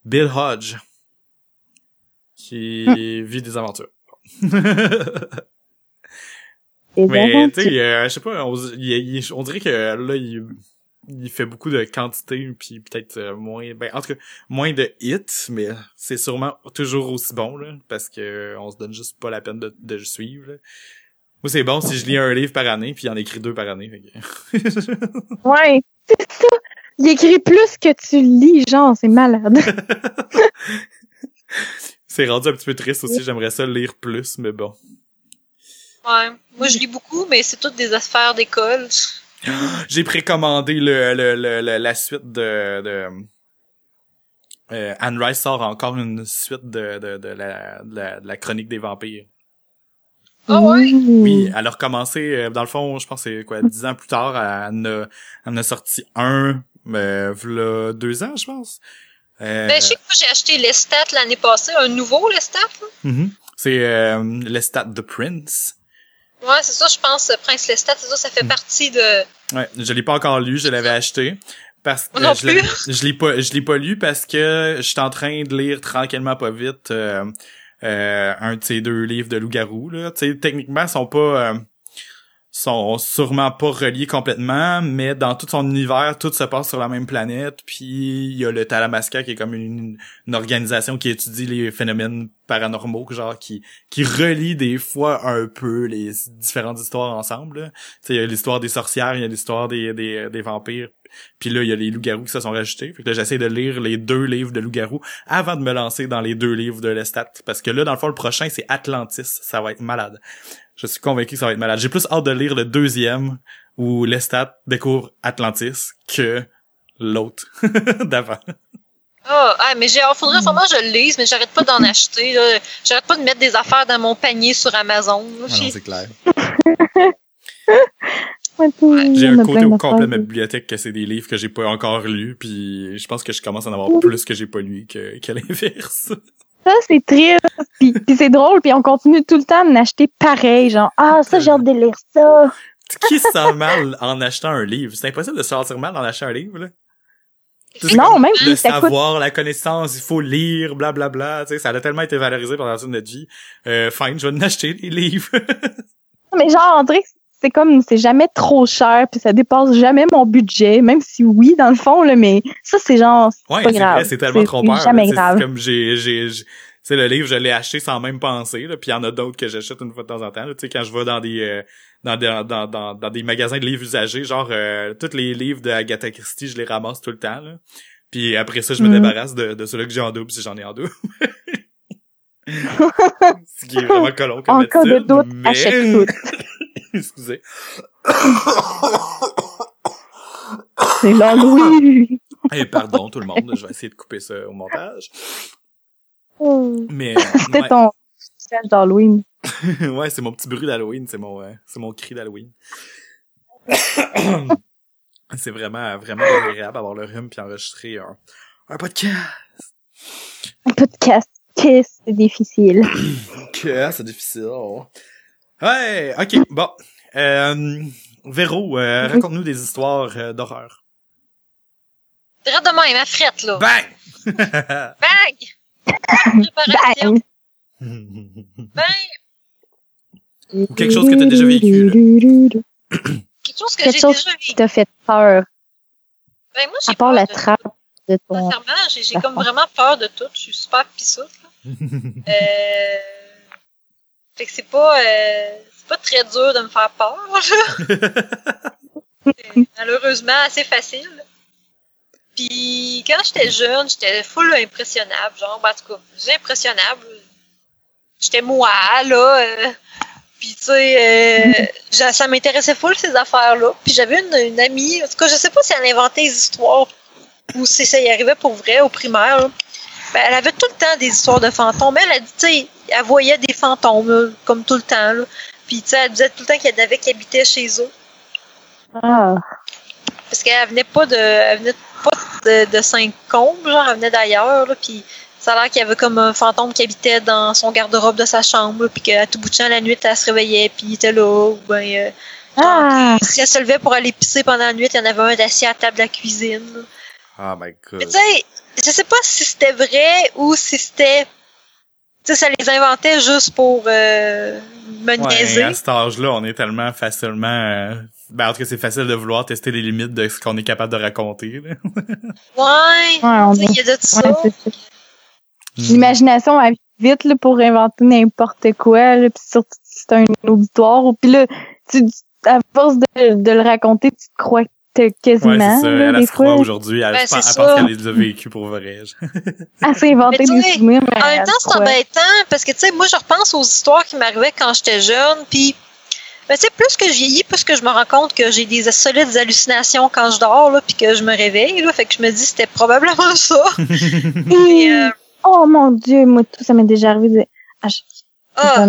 Bill Hodge. Qui Hmm. vit des aventures. Mais tu sais, euh, je sais pas, on, il- il- on dirait que là, il, il fait beaucoup de quantité, puis peut-être euh, moins, ben en tout cas, moins de hits, mais c'est sûrement toujours aussi bon, là, parce que euh, on se donne juste pas la peine de, de le suivre. là. Moi, c'est bon si je lis un livre par année, puis il en écrit deux par année. fait que- Ouais, c'est ça. Il écrit plus que tu lis, genre, c'est malade. c'est rendu un petit peu triste aussi, j'aimerais ça lire plus, mais bon. Ouais. Moi, je lis beaucoup, mais c'est toutes des affaires d'école. J'ai précommandé le, le, le, le- la suite de, de euh, Anne Rice sort encore une suite de, de, de, la, de, la, de la chronique des vampires. Ah ouais? Oui, elle a recommencé, euh, dans le fond, je pense que c'est quoi, dix ans plus tard, elle en a, elle a sorti un, euh, v'là deux ans, je pense. Euh, Ben, je sais que j'ai acheté Lestat l'année passée, un nouveau Lestat. là. mhm. C'est euh, Lestat The Prince. Ouais, c'est ça, je pense, euh, Prince Lestat, c'est ça, ça fait partie de... Ouais, je l'ai pas encore lu, je l'avais acheté. Parce que non je l'ai je l'ai pas je l'ai pas lu parce que j'étais en train de lire tranquillement pas vite euh, euh, un de ces deux livres de loup-garou là, tu sais techniquement ils sont pas euh, sont sûrement pas reliés complètement, mais dans tout son univers, tout se passe sur la même planète. Puis il y a le Talamasca qui est comme une, une organisation qui étudie les phénomènes paranormaux, genre qui qui relie des fois un peu les différentes histoires ensemble. Tu sais, il y a l'histoire des sorcières, il y a l'histoire des, des, vampires. Puis là, il y a les loups-garous qui se sont rajoutés. Fait que là, j'essaie de lire les deux livres de loups-garous avant de me lancer dans les deux livres de Lestat. Parce que là, dans le fond, le prochain, c'est Atlantis. Ça va être malade. Je suis convaincu que ça va être malade. J'ai plus hâte de lire le deuxième où Lestat découvre Atlantis que l'autre d'avant. Ah, ah, mais j'ai, faudrait vraiment que je le lise, mais j'arrête pas d'en acheter. là. J'arrête pas de mettre des affaires dans mon panier sur Amazon. là. Ah non, c'est clair. J'ai un côté au complet de ma bibliothèque que c'est des livres que j'ai pas encore lus, puis je pense que je commence à en avoir plus que j'ai pas lu que, que l'inverse. Ça, c'est triste. Puis, puis c'est drôle. Puis on continue tout le temps de n'acheter pareil. Genre, ah, ça, j'ai hâte de lire ça. Qui se sent mal en achetant un livre? C'est impossible de se sentir mal en achetant un livre, là. Non, même le coûte savoir, la connaissance, il faut lire, blablabla, tu sais, ça a tellement été valorisé pendant toute notre vie. Euh, fine, je vais en acheter des livres. Mais genre, que c'est comme, c'est jamais trop cher, puis ça dépasse jamais mon budget, même si oui, dans le fond, là, mais ça, c'est genre, c'est ouais, pas grave. c'est tellement trompeur. jamais grave. C'est comme j'ai, j'ai, sais, le livre, je l'ai acheté sans même penser, là, puis il y en a d'autres que j'achète une fois de temps en temps, là, tu sais, quand je vais dans des, euh, dans, des- dans, dans, dans, des magasins de livres usagés, genre, euh, tous les livres de Agatha Christie, je les ramasse tout le temps, là. Puis après ça, je me Mhm. débarrasse de, de ceux-là que j'ai en double si j'en ai en double. Ce qui est vraiment colon comme En cas de doute, mais- achète tout. Excusez. C'est l'Halloween. Et pardon tout le monde, je vais essayer de couper ça au montage. Mais C'était ouais, ton d'Halloween. ouais, c'est mon petit bruit d'Halloween, c'est mon euh, c'est mon cri d'Halloween. c'est vraiment vraiment agréable d'avoir le rhume puis enregistrer un, un podcast. Un podcast. Kiss, c'est difficile. Que c'est difficile. Ouais, ok, bon. Euh, Véro, euh, raconte-nous des histoires euh, d'horreur. Direct de même, ma frette, là. Bang! Bang! Préparation. Bang! Bang! Ou quelque chose que t'as déjà vécu, Quelque chose que Quelque j'ai chose déjà qui vécu. t'a fait peur, Ben, moi, j'ai à part peur la de- trappe de ton... Sincèrement, j'ai j'ai comme vraiment peur de tout. Je suis super pissoute, là. Euh... Fait que c'est pas, euh... c'est pas très dur de me faire peur, là. Malheureusement assez facile. Puis quand j'étais jeune, j'étais full impressionnable, genre, ben, en tout cas, impressionnable. J'étais moi, là. euh, Puis tu sais, euh, ça m'intéressait full ces affaires-là. Puis j'avais une, une amie, en tout cas, je sais pas si elle inventait des histoires ou si ça y arrivait pour vrai au primaire. Ben, elle avait tout le temps des histoires de fantômes. Elle a dit, tu sais, elle voyait des fantômes, là, comme tout le temps. Là. Puis, tu sais, elle disait tout le temps qu'il y en avait qui habitaient chez eux. Ah, Parce qu'elle venait pas de, elle venait pas de, de Saint-Combe, genre, elle venait d'ailleurs, là, puis ça a l'air qu'il y avait comme un fantôme qui habitait dans son garde-robe de sa chambre, là, puis qu'à tout bout de champ, la nuit, elle se réveillait, puis il était là, ou ben, euh, ah, si elle se levait pour aller pisser pendant la nuit, il y en avait un assis à la table de la cuisine. là. oh my Mais god. tu sais, je sais pas si c'était vrai ou si c'était, sais, ça les inventait juste pour euh, me Ouais, niaiser. à cet âge-là, on est tellement facilement... euh, Ben, en tout cas, c'est facile de vouloir tester les limites de ce qu'on est capable de raconter. Là. Ouais, ouais, on tu sais, il y a de ça. ouais, c'est ça. L'imagination va vite là, pour inventer n'importe quoi, là, puis surtout si c'est un auditoire. Ou puis là, tu, à force de, de le raconter, tu te crois quasiment. Ouais, c'est ça. là, Elle, des elle se croit fois, aujourd'hui. Elle, Ben, elle pense qu'elle les a vécus pour vrai. elle s'est inventé Mais tu des sais, souvenirs. En même temps, c'est embêtant parce que, tu sais, moi, je repense aux histoires qui m'arrivaient quand j'étais jeune, puis, ben, tu sais, plus que je vieillis, plus que je me rends compte que j'ai des solides hallucinations quand je dors, là, puis que je me réveille, là, fait que je me dis c'était probablement ça. Puis, euh, Oh mon dieu, moi tout ça m'est déjà arrivé. Ah, je, ah,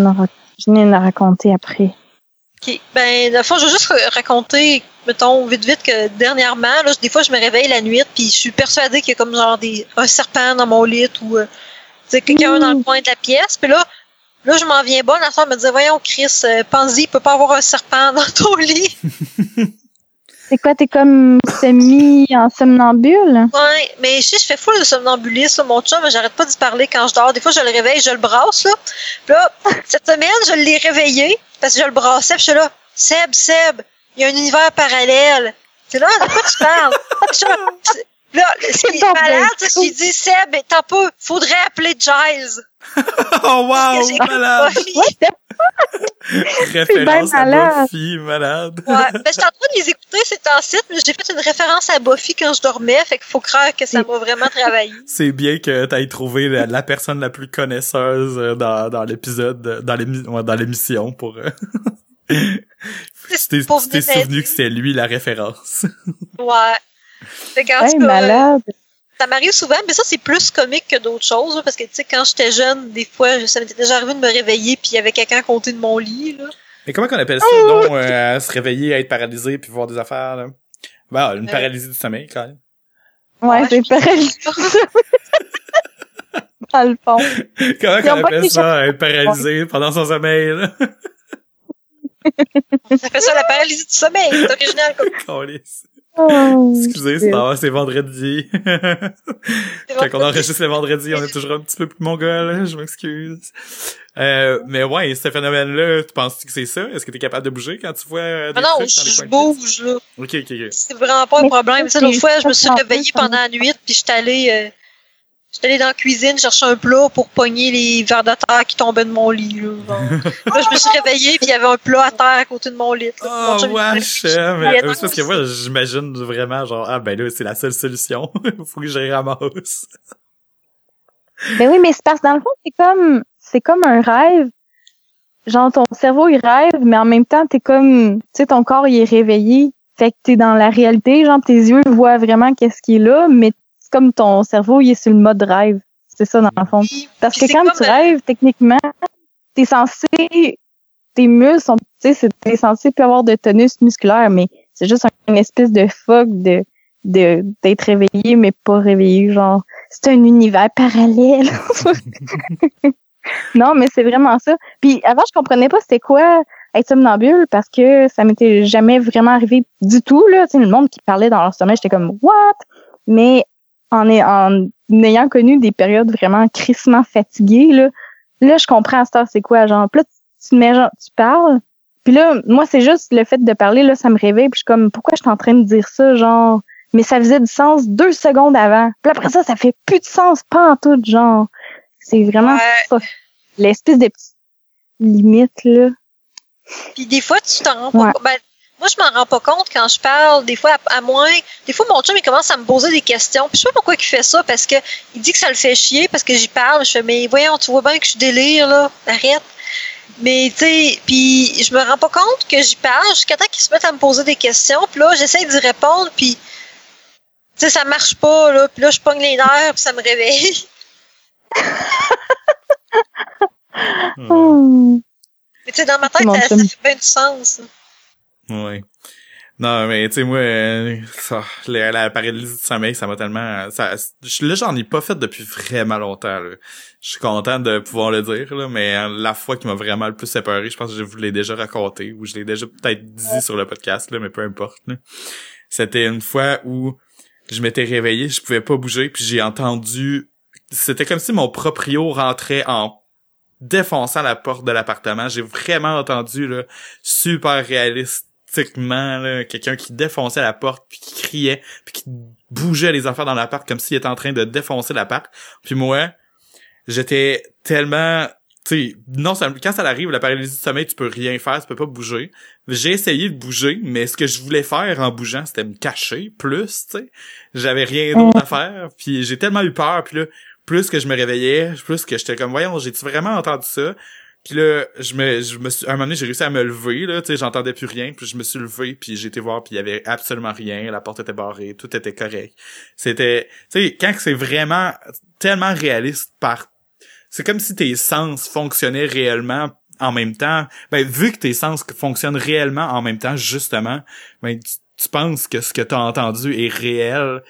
je de le raconter après. Ok. Ben, de fois, je vais juste raconter, mettons, vite, vite, que dernièrement, là, des fois, je me réveille la nuit, puis je suis persuadée qu'il y a comme genre des, un serpent dans mon lit ou, euh, quelqu'un Mm. dans le coin de la pièce, puis là, Là, je m'en viens bonne. La soeur me disait, voyons, Chris, euh, pense-y, il peut pas avoir un serpent dans ton lit. C'est quoi, t'es comme semi en somnambule? Ouais, mais je sais, je fais full de somnambulisme, là, mon chum, mais j'arrête pas d'y parler quand je dors. Des fois, je le réveille, je le brasse, là. Puis là, cette semaine, je l'ai réveillé, parce que je le brassais, puis je suis là, Seb, Seb, il y a un univers parallèle. C'est là, de quoi tu parles? là, ce qui est malade, c'est qu'il dit, Seb, t'as pas, faudrait appeler Giles. oh wow, malade! référence à Buffy, malade. Ouais, ben, j'étais en train de les écouter, c'est en site, mais j'ai fait une référence à Buffy quand je dormais, fait qu'il faut croire que ça m'a vraiment travaillé. C'est bien que t'aies trouvé la, personne la plus connaisseuse euh, dans, dans l'épisode, dans l'émission pour... Euh, tu t'es souvenu que c'était lui la référence. ouais. Fait hey, malade ça m'arrive souvent, mais ça, c'est plus comique que d'autres choses, parce que, tu sais, quand j'étais jeune, des fois, ça m'était déjà arrivé de me réveiller, puis il y avait quelqu'un à côté de mon lit, là. Mais comment qu'on appelle ça, oh! non, euh, se réveiller, être paralysé, puis voir des affaires, là? Ben, une euh. paralysie du sommeil, quand même. Ouais, c'est une paralysie du sommeil. Dans le fond. Comment qu'on appelle ça, être paralysé pendant son sommeil, là? ça fait ça, la paralysie du sommeil. C'est original, comme. Oh, Excusez, c'est vendredi. Quand on enregistre le vendredi, on est toujours un petit peu plus mongol, je m'excuse. Euh, mais ouais, ce phénomène-là, tu penses que c'est ça? Est-ce que tu es capable de bouger quand tu vois euh, des ah Non, je bouge, là. Ok, ok, ok. C'est vraiment pas un problème. L'autre fois, je me suis réveillée pendant la nuit, puis je suis allée, euh, J'étais allée dans la cuisine chercher un plat pour pogner les verres de terre qui tombaient de mon lit. Là, là je me suis réveillée puis il y avait un plat à terre à côté de mon lit. Là. Oh wesh! Mais parce que moi, j'imagine vraiment genre ah ben là c'est la seule solution. Faut que je ramasse. Ben oui, mais c'est parce que dans le fond c'est comme c'est comme un rêve. Genre ton cerveau il rêve, mais en même temps t'es comme tu sais ton corps il est réveillé. Fait que t'es dans la réalité, genre tes yeux voient vraiment qu'est-ce qui est là, mais comme ton cerveau, il est sur le mode rêve. C'est ça, dans le fond. Parce que quand tu rêves, techniquement, t'es censé, tes muscles sont, tu sais, t'es censé plus avoir de tonus musculaire, mais c'est juste une espèce de de, de, d'être réveillé, mais pas réveillé, genre, c'est un univers parallèle. non, mais c'est vraiment ça. Puis avant, je comprenais pas c'était quoi être somnambule parce que ça m'était jamais vraiment arrivé du tout, là. Tu sais, le monde qui parlait dans leur sommeil, j'étais comme, what? Mais en, en ayant connu des périodes vraiment crissement fatiguées, là, là, je comprends à ce c'est quoi, genre, là, tu, mets, genre, tu parles, puis là, moi, c'est juste le fait de parler, là, ça me réveille, puis je suis comme, pourquoi je suis en train de dire ça, genre, mais ça faisait du sens deux secondes avant. Puis après ça, ça fait plus de sens, pas en tout, genre. C'est vraiment l'espèce de limite, là. Puis des fois, tu t'en rends pas compte. Ben, moi, je m'en rends pas compte quand je parle. Des fois, à, moins. Des fois, mon chum, il commence à me poser des questions. Puis je sais pas pourquoi il fait ça, parce que il dit que ça le fait chier, parce que j'y parle. Je fais, mais voyons, tu vois bien que je délire, là. Arrête. Mais, tu sais, puis je me rends pas compte que j'y parle jusqu'à temps qu'il se mette à me poser des questions. Puis là, j'essaie d'y répondre, puis. Tu sais, ça marche pas, là. Puis là, je pogne les nerfs, puis ça me réveille. Hmm. Mais tu sais, dans ma tête, ça, ça, fait bien du sens. Ouais. Non, mais tu sais, moi, euh, ça, la, la paralysie du sommeil, ça m'a tellement... Ça, là, j'en ai pas fait depuis vraiment longtemps. Là. Je suis content de pouvoir le dire, là, mais la fois qui m'a vraiment le plus séparé, je pense que je vous l'ai déjà raconté, ou je l'ai déjà peut-être dit sur le podcast, là, mais peu importe. C'était une fois où je m'étais réveillé, je pouvais pas bouger, puis j'ai entendu... C'était comme si mon proprio rentrait en défonçant la porte de l'appartement. J'ai vraiment entendu, là, super réaliste quelqu'un qui défonçait la porte puis qui criait puis qui bougeait les affaires dans l'appart comme s'il était en train de défoncer l'appart. Puis moi, j'étais tellement tu sais, non, ça, quand ça arrive, la paralysie du sommeil, tu peux rien faire, tu peux pas bouger. J'ai essayé de bouger, mais ce que je voulais faire en bougeant, c'était me cacher plus, tu sais. J'avais rien d'autre à faire, puis j'ai tellement eu peur, puis là, plus que je me réveillais, plus que j'étais comme, voyons, j'ai-tu vraiment entendu ça? Puis là, je me, je me suis, à un moment donné, j'ai réussi à me lever, là, tu sais, j'entendais plus rien, puis je me suis levé, puis j'ai été voir, puis il y avait absolument rien, la porte était barrée, tout était correct. C'était, tu sais, quand c'est vraiment tellement réaliste par, c'est comme si tes sens fonctionnaient réellement en même temps. Ben, vu que tes sens fonctionnent réellement en même temps, justement, ben, tu, tu penses que ce que tu as entendu est réel,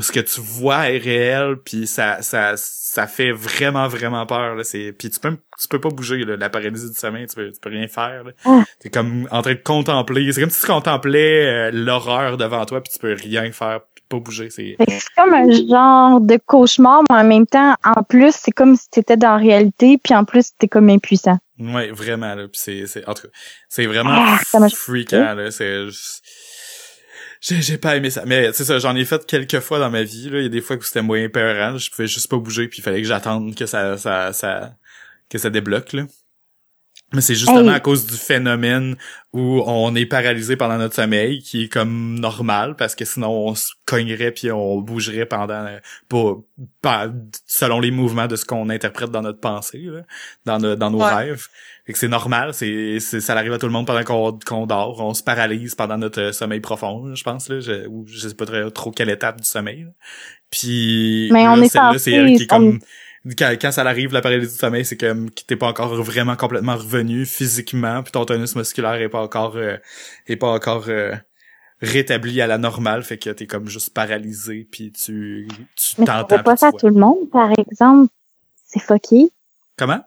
ce que tu vois est réel puis ça ça ça fait vraiment vraiment peur là c'est puis tu peux tu peux pas bouger là, la paralysie du sommeil tu peux tu peux rien faire là. Ah. t'es comme en train de contempler c'est comme si tu contemplais euh, l'horreur devant toi puis tu peux rien faire pas bouger c'est c'est comme un genre de cauchemar mais en même temps en plus c'est comme si t'étais dans la réalité puis en plus t'es comme impuissant Ouais, vraiment, là. Puis c'est, c'est, en tout cas, c'est vraiment Ah, freakant, là. C'est, j'ai, j'ai pas aimé ça. Mais, c'est ça, j'en ai fait quelques fois dans ma vie, là. Il y a des fois où c'était moyen peurant. Je pouvais juste pas bouger puis il fallait que j'attende que ça, ça, ça, que ça débloque, là. Mais c'est justement Hey. à cause du phénomène où on est paralysé pendant notre sommeil, qui est comme normal, parce que sinon on se cognerait puis on bougerait pendant, euh, pour, selon les mouvements de ce qu'on interprète dans notre pensée, là, dans, nos- dans nos Ouais. rêves. Fait que c'est normal, c'est, c'est, ça arrive à tout le monde pendant qu'on, qu'on dort, on se paralyse pendant notre euh, sommeil profond, je pense, là, je, ou je sais pas trop quelle étape du sommeil. là. Puis, Mais on est celle-là, c'est elle qui est on- comme, quand, quand ça arrive, la paralysie du sommeil, c'est comme que t'es pas encore vraiment complètement revenu physiquement, puis ton tonus musculaire est pas encore euh, est pas encore euh, rétabli à la normale, fait que t'es comme juste paralysé, puis tu tu Mais ça t'entends. fait pas ça à tout le monde, par exemple. C'est fucké. Comment?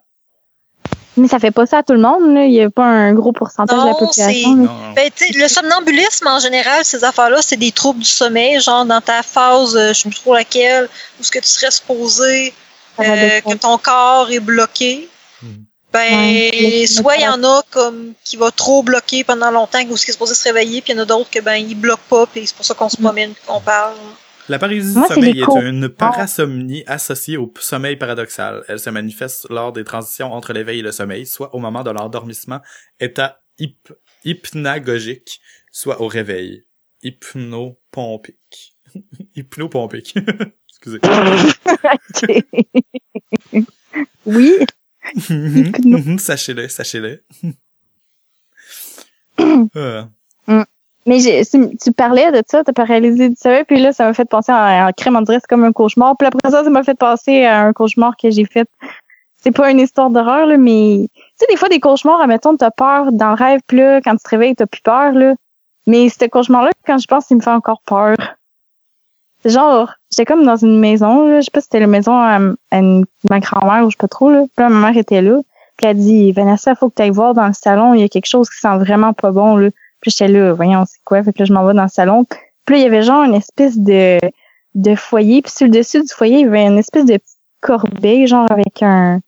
Mais ça fait pas ça à tout le monde, là. Il y a pas un gros pourcentage de la population. Non, non. Ben, tu sais, le somnambulisme, en général, ces affaires-là, c'est des troubles du sommeil, genre dans ta phase, euh, je sais plus trop laquelle, où ce que tu serais supposé, euh, que ton corps est bloqué. Mhm. Ben, Ouais. soit il y en a comme qui va trop bloquer pendant longtemps, ou ce qui est supposé se réveiller, puis il y en a d'autres que ben il bloque pas, puis c'est pour ça qu'on se promène, qu'on parle. La paralysie du sommeil est une parasomnie associée au sommeil paradoxal. Elle se manifeste lors des transitions entre l'éveil et le sommeil, soit au moment de l'endormissement, état hyp- hypnagogique, soit au réveil, hypnopompique. Hypnopompique. Excusez. Oui. Mhm, sachez-le, sachez-le. Euh, Mais j'ai- tu, parlais de ça, t'as paralysé du sommeil, puis là, ça m'a fait penser à un crème, on dirait c'est comme un cauchemar. Puis après ça, ça m'a fait penser à un cauchemar que j'ai fait. C'est pas une histoire d'horreur, là, mais tu sais, des fois, des cauchemars, admettons, t'as peur dans le rêve, puis là, quand tu te réveilles, t'as plus peur, là. Mais ce cauchemar-là, quand je pense, il me fait encore peur. Genre, j'étais comme dans une maison, là, je sais pas si c'était la maison à, à une- ma grand-mère ou je sais pas trop, là. Puis là, ma mère était là. Puis elle a dit, Vanessa, faut que tu ailles voir dans le salon, il y a quelque chose qui sent vraiment pas bon, là. Puis j'étais là, voyons, c'est quoi? Fait que là, je m'en vais dans le salon. Puis là, il y avait genre une espèce de, de foyer. Puis sur le dessus du foyer, il y avait une espèce de petite corbeille, genre avec un...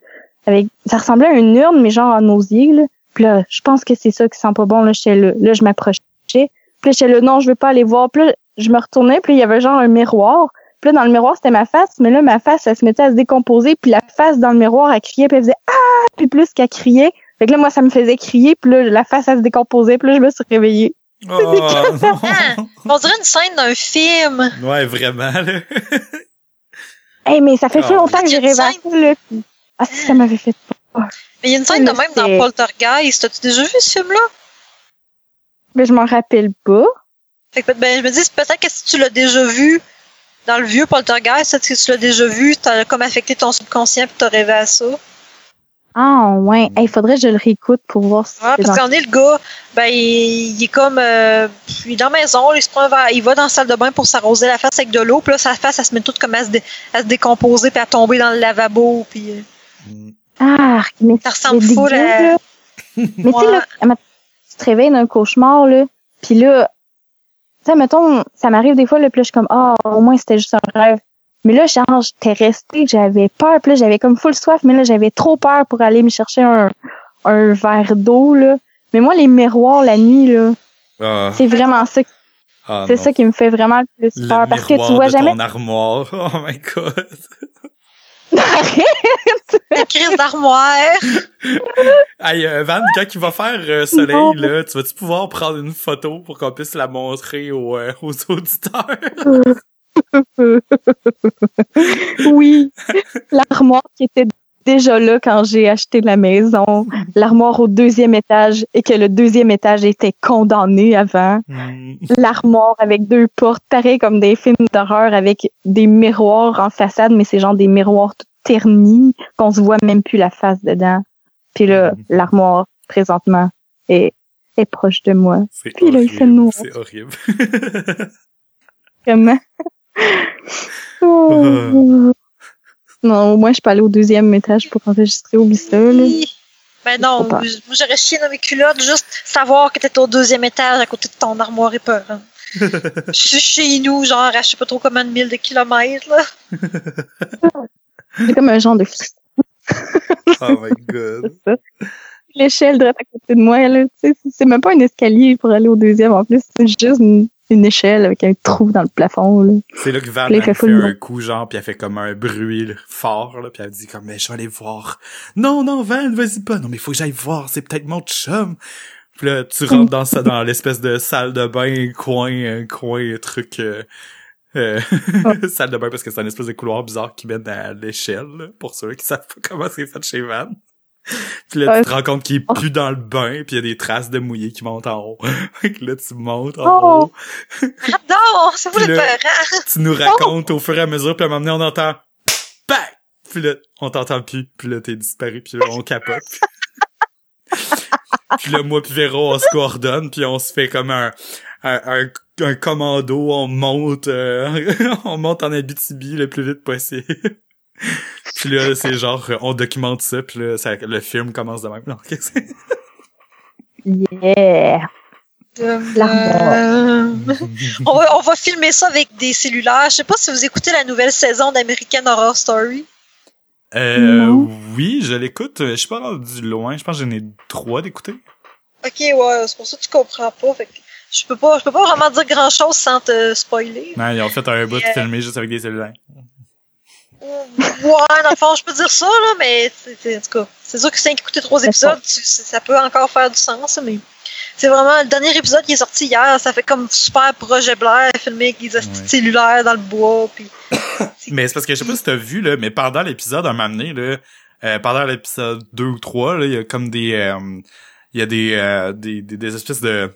avec Ça ressemblait à une urne, mais genre en osier, là. Puis là, je pense que c'est ça qui sent pas bon, là. J'étais là. Là, je m'approchais. Puis là, j'étais là, non, je veux pas aller voir. Puis là, je me retournais, puis il y avait genre un miroir. Puis là, dans le miroir, c'était ma face, mais là, ma face, elle se mettait à se décomposer, puis la face dans le miroir, elle criait, puis elle faisait « Ah! » Puis plus qu'elle criait, fait que là, moi, ça me faisait crier, puis là, la face, elle se décomposait, puis là, je me suis réveillée. Oh, non. On dirait une scène d'un film. Ouais, vraiment, là. Hey, mais ça fait Ah, plus longtemps que j'ai rêvé scène- là. Ah, si, ça m'avait fait peur. Mais il y a une scène de Mais même dans Poltergeist. As-tu déjà vu ce film-là? Mais je m'en rappelle pas. Fait que, ben, je me dis, peut-être que si tu l'as déjà vu dans le vieux Poltergeist, peut-être que tu l'as déjà vu, t'as comme affecté ton subconscient puis t'as rêvé à ça. Ah, ouais. Il faudrait que je le réécoute pour voir si parce qu'en est le gars, ben, il, il est comme, euh, il est dans la maison, il se prend verre- il va dans la salle de bain pour s'arroser la face avec de l'eau, puis là, sa face, elle se met toute comme à se, dé- à se décomposer puis à tomber dans le lavabo, puis euh, Mm. Ah, mais ça ressemble à... là. Mais tu sais, là, tu te réveilles d'un cauchemar, là, puis là, sais, mettons, ça m'arrive des fois, là, puis là, je suis comme, ah, au moins, c'était juste un rêve. Mais là, genre, j'étais restée, j'avais peur, puis là, j'avais comme full soif, mais là, j'avais trop peur pour aller me chercher un, un verre d'eau, là. Mais moi, les miroirs, la nuit, là, Ah, c'est vraiment ça, ah, c'est ça qui me fait vraiment le plus Le peur, parce que tu vois de jamais... ton armoire. Oh my god. La crise d'armoire. Hey, euh, Van, quand il va faire euh, soleil, Non. là, tu vas-tu pouvoir prendre une photo pour qu'on puisse la montrer aux, euh, aux auditeurs? oui, l'armoire qui était déjà là quand j'ai acheté la maison, l'armoire au deuxième étage et que le deuxième étage était condamné avant, Hmm. l'armoire avec deux portes, pareil comme des films d'horreur avec des miroirs en façade, mais c'est genre des miroirs tout ternis qu'on se voit même plus la face dedans. Puis là, Mhm. l'armoire présentement est, est proche de moi. C'est Puis là, il fait horrible, noir. C'est horrible. Comment? Oh. Non, au moins, je peux aller au deuxième étage pour enregistrer. Oublie ça, là. Ben non, j'aurais chié dans mes culottes juste savoir que t'étais au deuxième étage à côté de ton armoire épeurante. Je suis chez nous, genre à je sais pas trop combien de milles de kilomètres, là. C'est comme un genre de... oh my god. l'échelle direct à côté de moi, là. Tu sais, c'est même pas un escalier pour aller au deuxième, en plus. C'est juste une, une échelle avec un trou dans le plafond, là. C'est là que Van elle fait un coup, genre, puis elle fait comme un bruit là, fort, là, puis elle dit comme, mais je vais aller voir. Non, non, Van, vas-y pas. Non, mais faut que j'aille voir, c'est peut-être mon chum. Puis là, tu rentres dans ça, dans l'espèce de salle de bain, coin, coin, truc, euh, euh, salle de bain parce que c'est un espèce de couloir bizarre qui mène à l'échelle, pour ceux qui savent pas comment c'est fait chez Van. Puis là, tu te rends compte qu'il est plus dans le bain, puis il y a des traces de mouillé qui montent en haut. Fait que là, tu montes en Oh. haut. J'adore! C'est vous le tu nous racontes au fur et à mesure, puis à un moment donné, on entend bang! Puis là, on t'entend plus, puis là, t'es disparu, puis là, on capote. puis là, moi puis Véro, on se coordonne, puis on se fait comme un, un, un, un commando, on monte, euh, on monte en Abitibi le plus vite possible. Puis là, c'est genre, on documente ça, puis là, ça- le film commence de même. Non, qu'est-ce que c'est? Yeah! Euh, on, va, on va filmer ça avec des cellulaires. Je sais pas si vous écoutez la nouvelle saison d'American Horror Story. Euh, Non. oui, je l'écoute, je suis pas rendu loin, je pense que j'en ai trois d'écouter. Ok, ouais, c'est pour ça que tu comprends pas. Fait que je peux pas, je peux pas vraiment dire grand chose sans te spoiler. Non, ils ont fait un bout Euh, filmé juste avec des cellulaires. Ouais, dans le fond, je peux dire ça, là, mais c'est- c'est- en tout cas, c'est sûr que si écouté trois épisodes, tu- ça peut encore faire du sens, mais c'est vraiment le dernier épisode qui est sorti hier, ça fait comme super projet Blair, filmé avec des Ouais. cellulaires dans le bois, puis Mais c'est parce que je sais pas si t'as vu, là, mais pendant l'épisode, un moment donné, là, euh, pendant l'épisode 2 ou 3, là, il y a comme des, euh, il y a des, euh, des, des, des espèces de,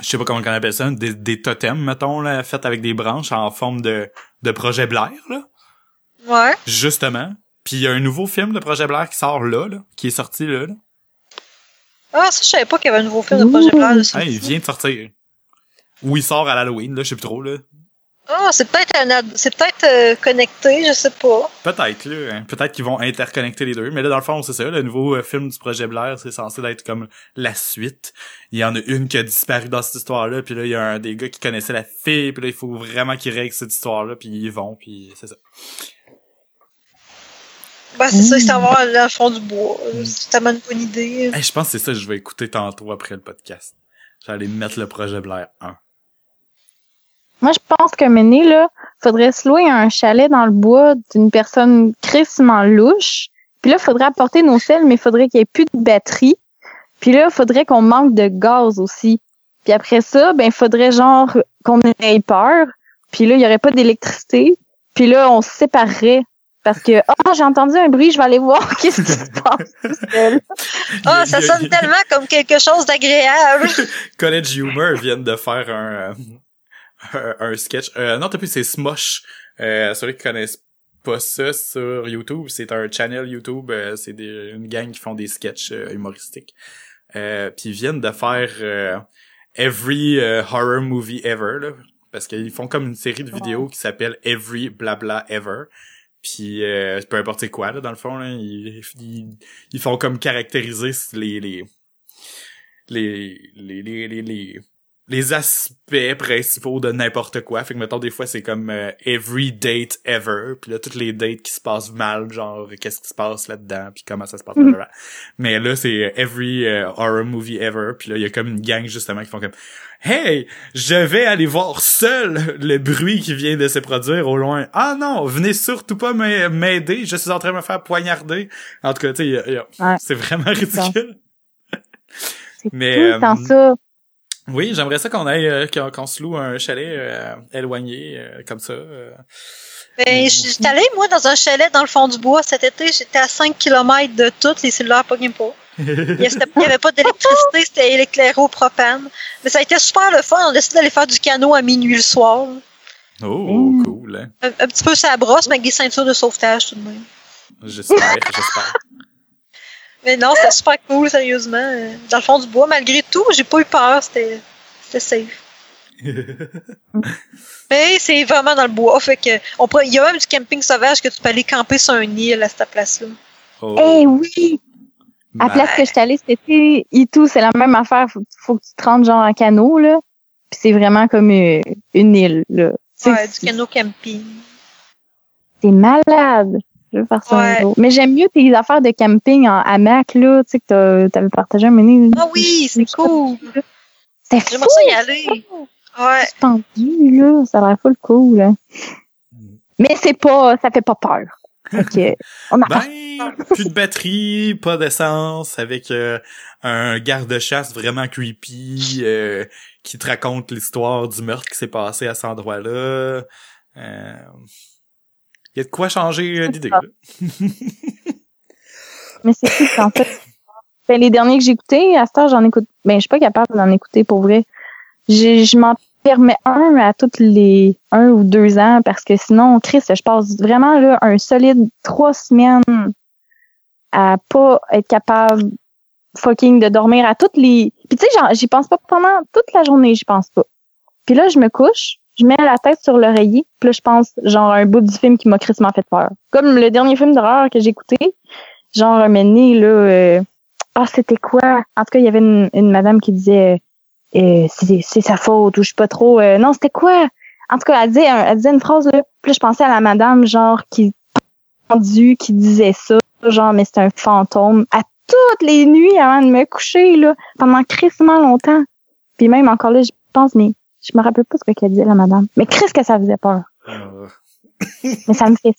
je sais pas comment on appelle ça, des, des totems, mettons, là, faits avec des branches en forme de, de projet Blair, là, ouais. justement. Puis il y a un nouveau film de projet Blair qui sort là, là, qui est sorti là, là. Ah, ça, je savais pas qu'il y avait un nouveau film de projet Blair dessus. Ah, il vient de sortir. Ou il sort à l'Halloween, là, je sais plus trop, là. Ah, c'est peut-être un c'est peut-être euh, connecté, je sais pas. Peut-être, là. hein. Peut-être qu'ils vont interconnecter les deux. Mais là, dans le fond, c'est ça. Le nouveau euh, film du projet Blair, c'est censé être comme la suite. Il y en a une qui a disparu dans cette histoire-là. Puis là, il y a un des gars qui connaissaient la fille. Puis là, il faut vraiment qu'ils règlent cette histoire-là. Puis ils vont. Puis c'est ça. Ben, c'est ça, c'est avoir dans le fond du bois. Mm. C'est tellement une bonne idée. Hey, je pense que c'est ça que je vais écouter tantôt après le podcast. J'allais mettre le projet Blair 1. Moi, je pense que Méné, là, faudrait se louer un chalet dans le bois d'une personne crissement louche. Puis là, faudrait apporter nos selles, mais faudrait qu'il y ait plus de batterie. Puis là, faudrait qu'on manque de gaz aussi. Puis après ça, ben, faudrait genre qu'on ait peur. Puis là, il y aurait pas d'électricité. Puis là, on se séparerait. Parce que, oh, j'ai entendu un bruit, je vais aller voir qu'est-ce qui se passe. Ah, y ça sonne tellement comme quelque chose d'agréable. College Humor viennent de faire un, euh, un, un sketch. Euh, non, t'as plus, c'est Smosh. Euh, ceux qui connaissent pas ça sur YouTube, c'est un channel YouTube. euh, c'est des, une gang qui font des sketchs euh, humoristiques. Euh, Puis ils viennent de faire euh, Every euh, Horror Movie Ever. Là, parce qu'ils font comme une série de vidéos qui s'appelle Every Blabla Ever. Puis euh, peu importe c'est quoi là dans le fond là, ils, ils, ils font comme caractériser les les les les les les, les, les aspects principaux de n'importe quoi. Fait que mettons des fois c'est comme euh, every date ever, puis là toutes les dates qui se passent mal, genre qu'est-ce qui se passe là-dedans, puis comment ça se passe. Mhm. blablabla. Mais là c'est euh, every euh, horror movie ever, puis là il y a comme une gang justement qui font comme Hey, je vais aller voir seul le bruit qui vient de se produire au loin. Ah non, venez surtout pas m'a- m'aider, je suis en train de me faire poignarder. En tout cas, tu sais, Ouais. c'est vraiment ridicule. C'est Mais, tout le temps euh, ça. Oui, j'aimerais ça qu'on aille, euh, qu'on se loue un chalet euh, éloigné euh, comme ça. euh. Ben, j'étais allée, moi, dans un chalet dans le fond du bois cet été. J'étais à 5 km de toutes les cellulaires pas. Il y avait- pas d'électricité, c'était éclairé au propane. Mais ça a été super le fun. On a décidé d'aller faire du canot à minuit le soir. Oh, cool. Hein? Un, un petit peu ça brosse, mais avec des ceintures de sauvetage tout de même. J'espère, j'espère. Mais non, c'était super cool, sérieusement. Dans le fond du bois, malgré tout, j'ai pas eu peur. C'était c'était safe. Mais c'est vraiment dans le bois. Fait que on pourrait- il y a même du camping sauvage que tu peux aller camper sur un île à cette place-là. Oh, Eh oui! À la place que je suis allée cet été, et tout, c'est la même affaire. Faut, faut que tu te rendes genre en canot, là. Puis c'est vraiment comme euh, une île, là. Ouais, du c'est- canot camping. C'est malade. Je veux faire ça Ouais. un jour. Mais j'aime mieux tes affaires de camping en hamac, là, tu sais, que t'as- t'avais partagé un moment. Ah oui, c'est cool. C'était fou! J'aimerais ça y aller. Ouais. suspendu, là. Ça a l'air full cool, là. Mais c'est pas, ça fait pas peur. Que, on a Ben, plus de batterie, pas d'essence, avec euh, un garde-chasse vraiment creepy euh, qui te raconte l'histoire du meurtre qui s'est passé à cet endroit-là. Euh, Il y a de quoi changer euh, d'idée. Mais c'est tout, en fait. Ben, les derniers que j'ai écoutés, à cette heure, j'en écoute. Ben, je suis pas capable d'en écouter pour vrai. J'ai- Je m'en permets un à toutes les un ou deux ans parce que sinon, Chris, je passe vraiment là un solide trois semaines à pas être capable fucking de dormir à toutes les. Puis tu sais, j'y pense pas pendant toute la journée, j'y pense pas. Puis là, je me couche, je mets la tête sur l'oreiller, puis là, je pense genre un bout du film qui m'a crissement fait peur. Comme le dernier film d'horreur que j'ai écouté, genre un donné, là euh, ah c'était quoi? En tout cas il y avait une, une madame qui disait euh, c'est sa faute ou je sais pas trop euh, non c'était quoi? En tout cas elle disait elle disait une phrase là. Puis là, je pensais à la madame genre qui pendue, qui disait ça genre mais c'est un fantôme. À toutes les nuits avant de me coucher là pendant crissement longtemps. Puis même encore là je pense mais je me rappelle pas ce qu'elle disait la madame. Mais qu'est-ce que ça faisait peur. Euh, mais ça me fait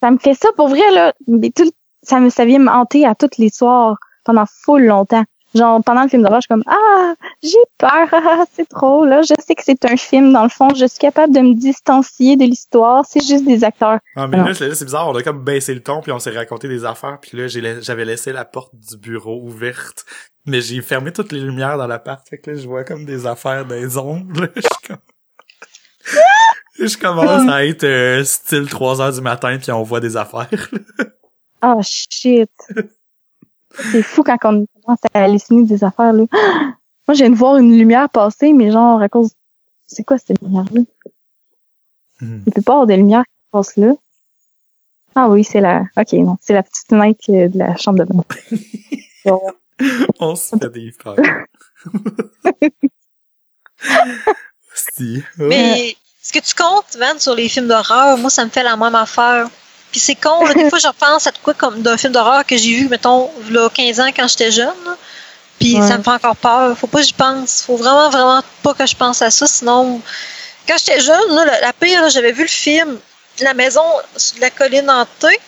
ça me fait ça pour vrai là. Mais tout ça me ça vient me hanter à tous les soirs pendant full longtemps genre pendant le film d'horreur je suis comme ah j'ai peur ah, c'est trop là. Je sais que c'est un film dans le fond. Je suis capable de me distancier de l'histoire. C'est juste des acteurs. Ah, mais là, c'est bizarre, on a comme baissé le ton, puis on s'est raconté des affaires, puis là, j'avais laissé la porte du bureau ouverte, mais j'ai fermé toutes les lumières dans l'appart, fait que là, je vois comme des affaires les ombres, là, je suis comme... Je commence à être euh, style 3 heures du matin, puis on voit des affaires. oh shit. C'est fou quand on commence à halluciner des affaires là moi je viens de voir une lumière passer mais genre à cause c'est quoi cette lumière là Hmm. Il peut pas avoir de lumière qui passe là. Ah oui, c'est la. Ok, non, c'est la petite fenêtre euh, de la chambre de bain. Bon. On se fait des frères. si. Mais ce que tu comptes, Van, sur les films d'horreur, moi, ça me fait la même affaire. Puis c'est con, là, des fois, je repense à quoi comme d'un film d'horreur que j'ai vu, mettons, là, 15 ans quand j'étais jeune. Puis Ouais. ça me fait encore peur. Faut pas que j'y pense. Faut vraiment, vraiment pas que je pense à ça. Sinon, quand j'étais jeune, là, la, la pire, j'avais vu le film La maison sur la colline hantée.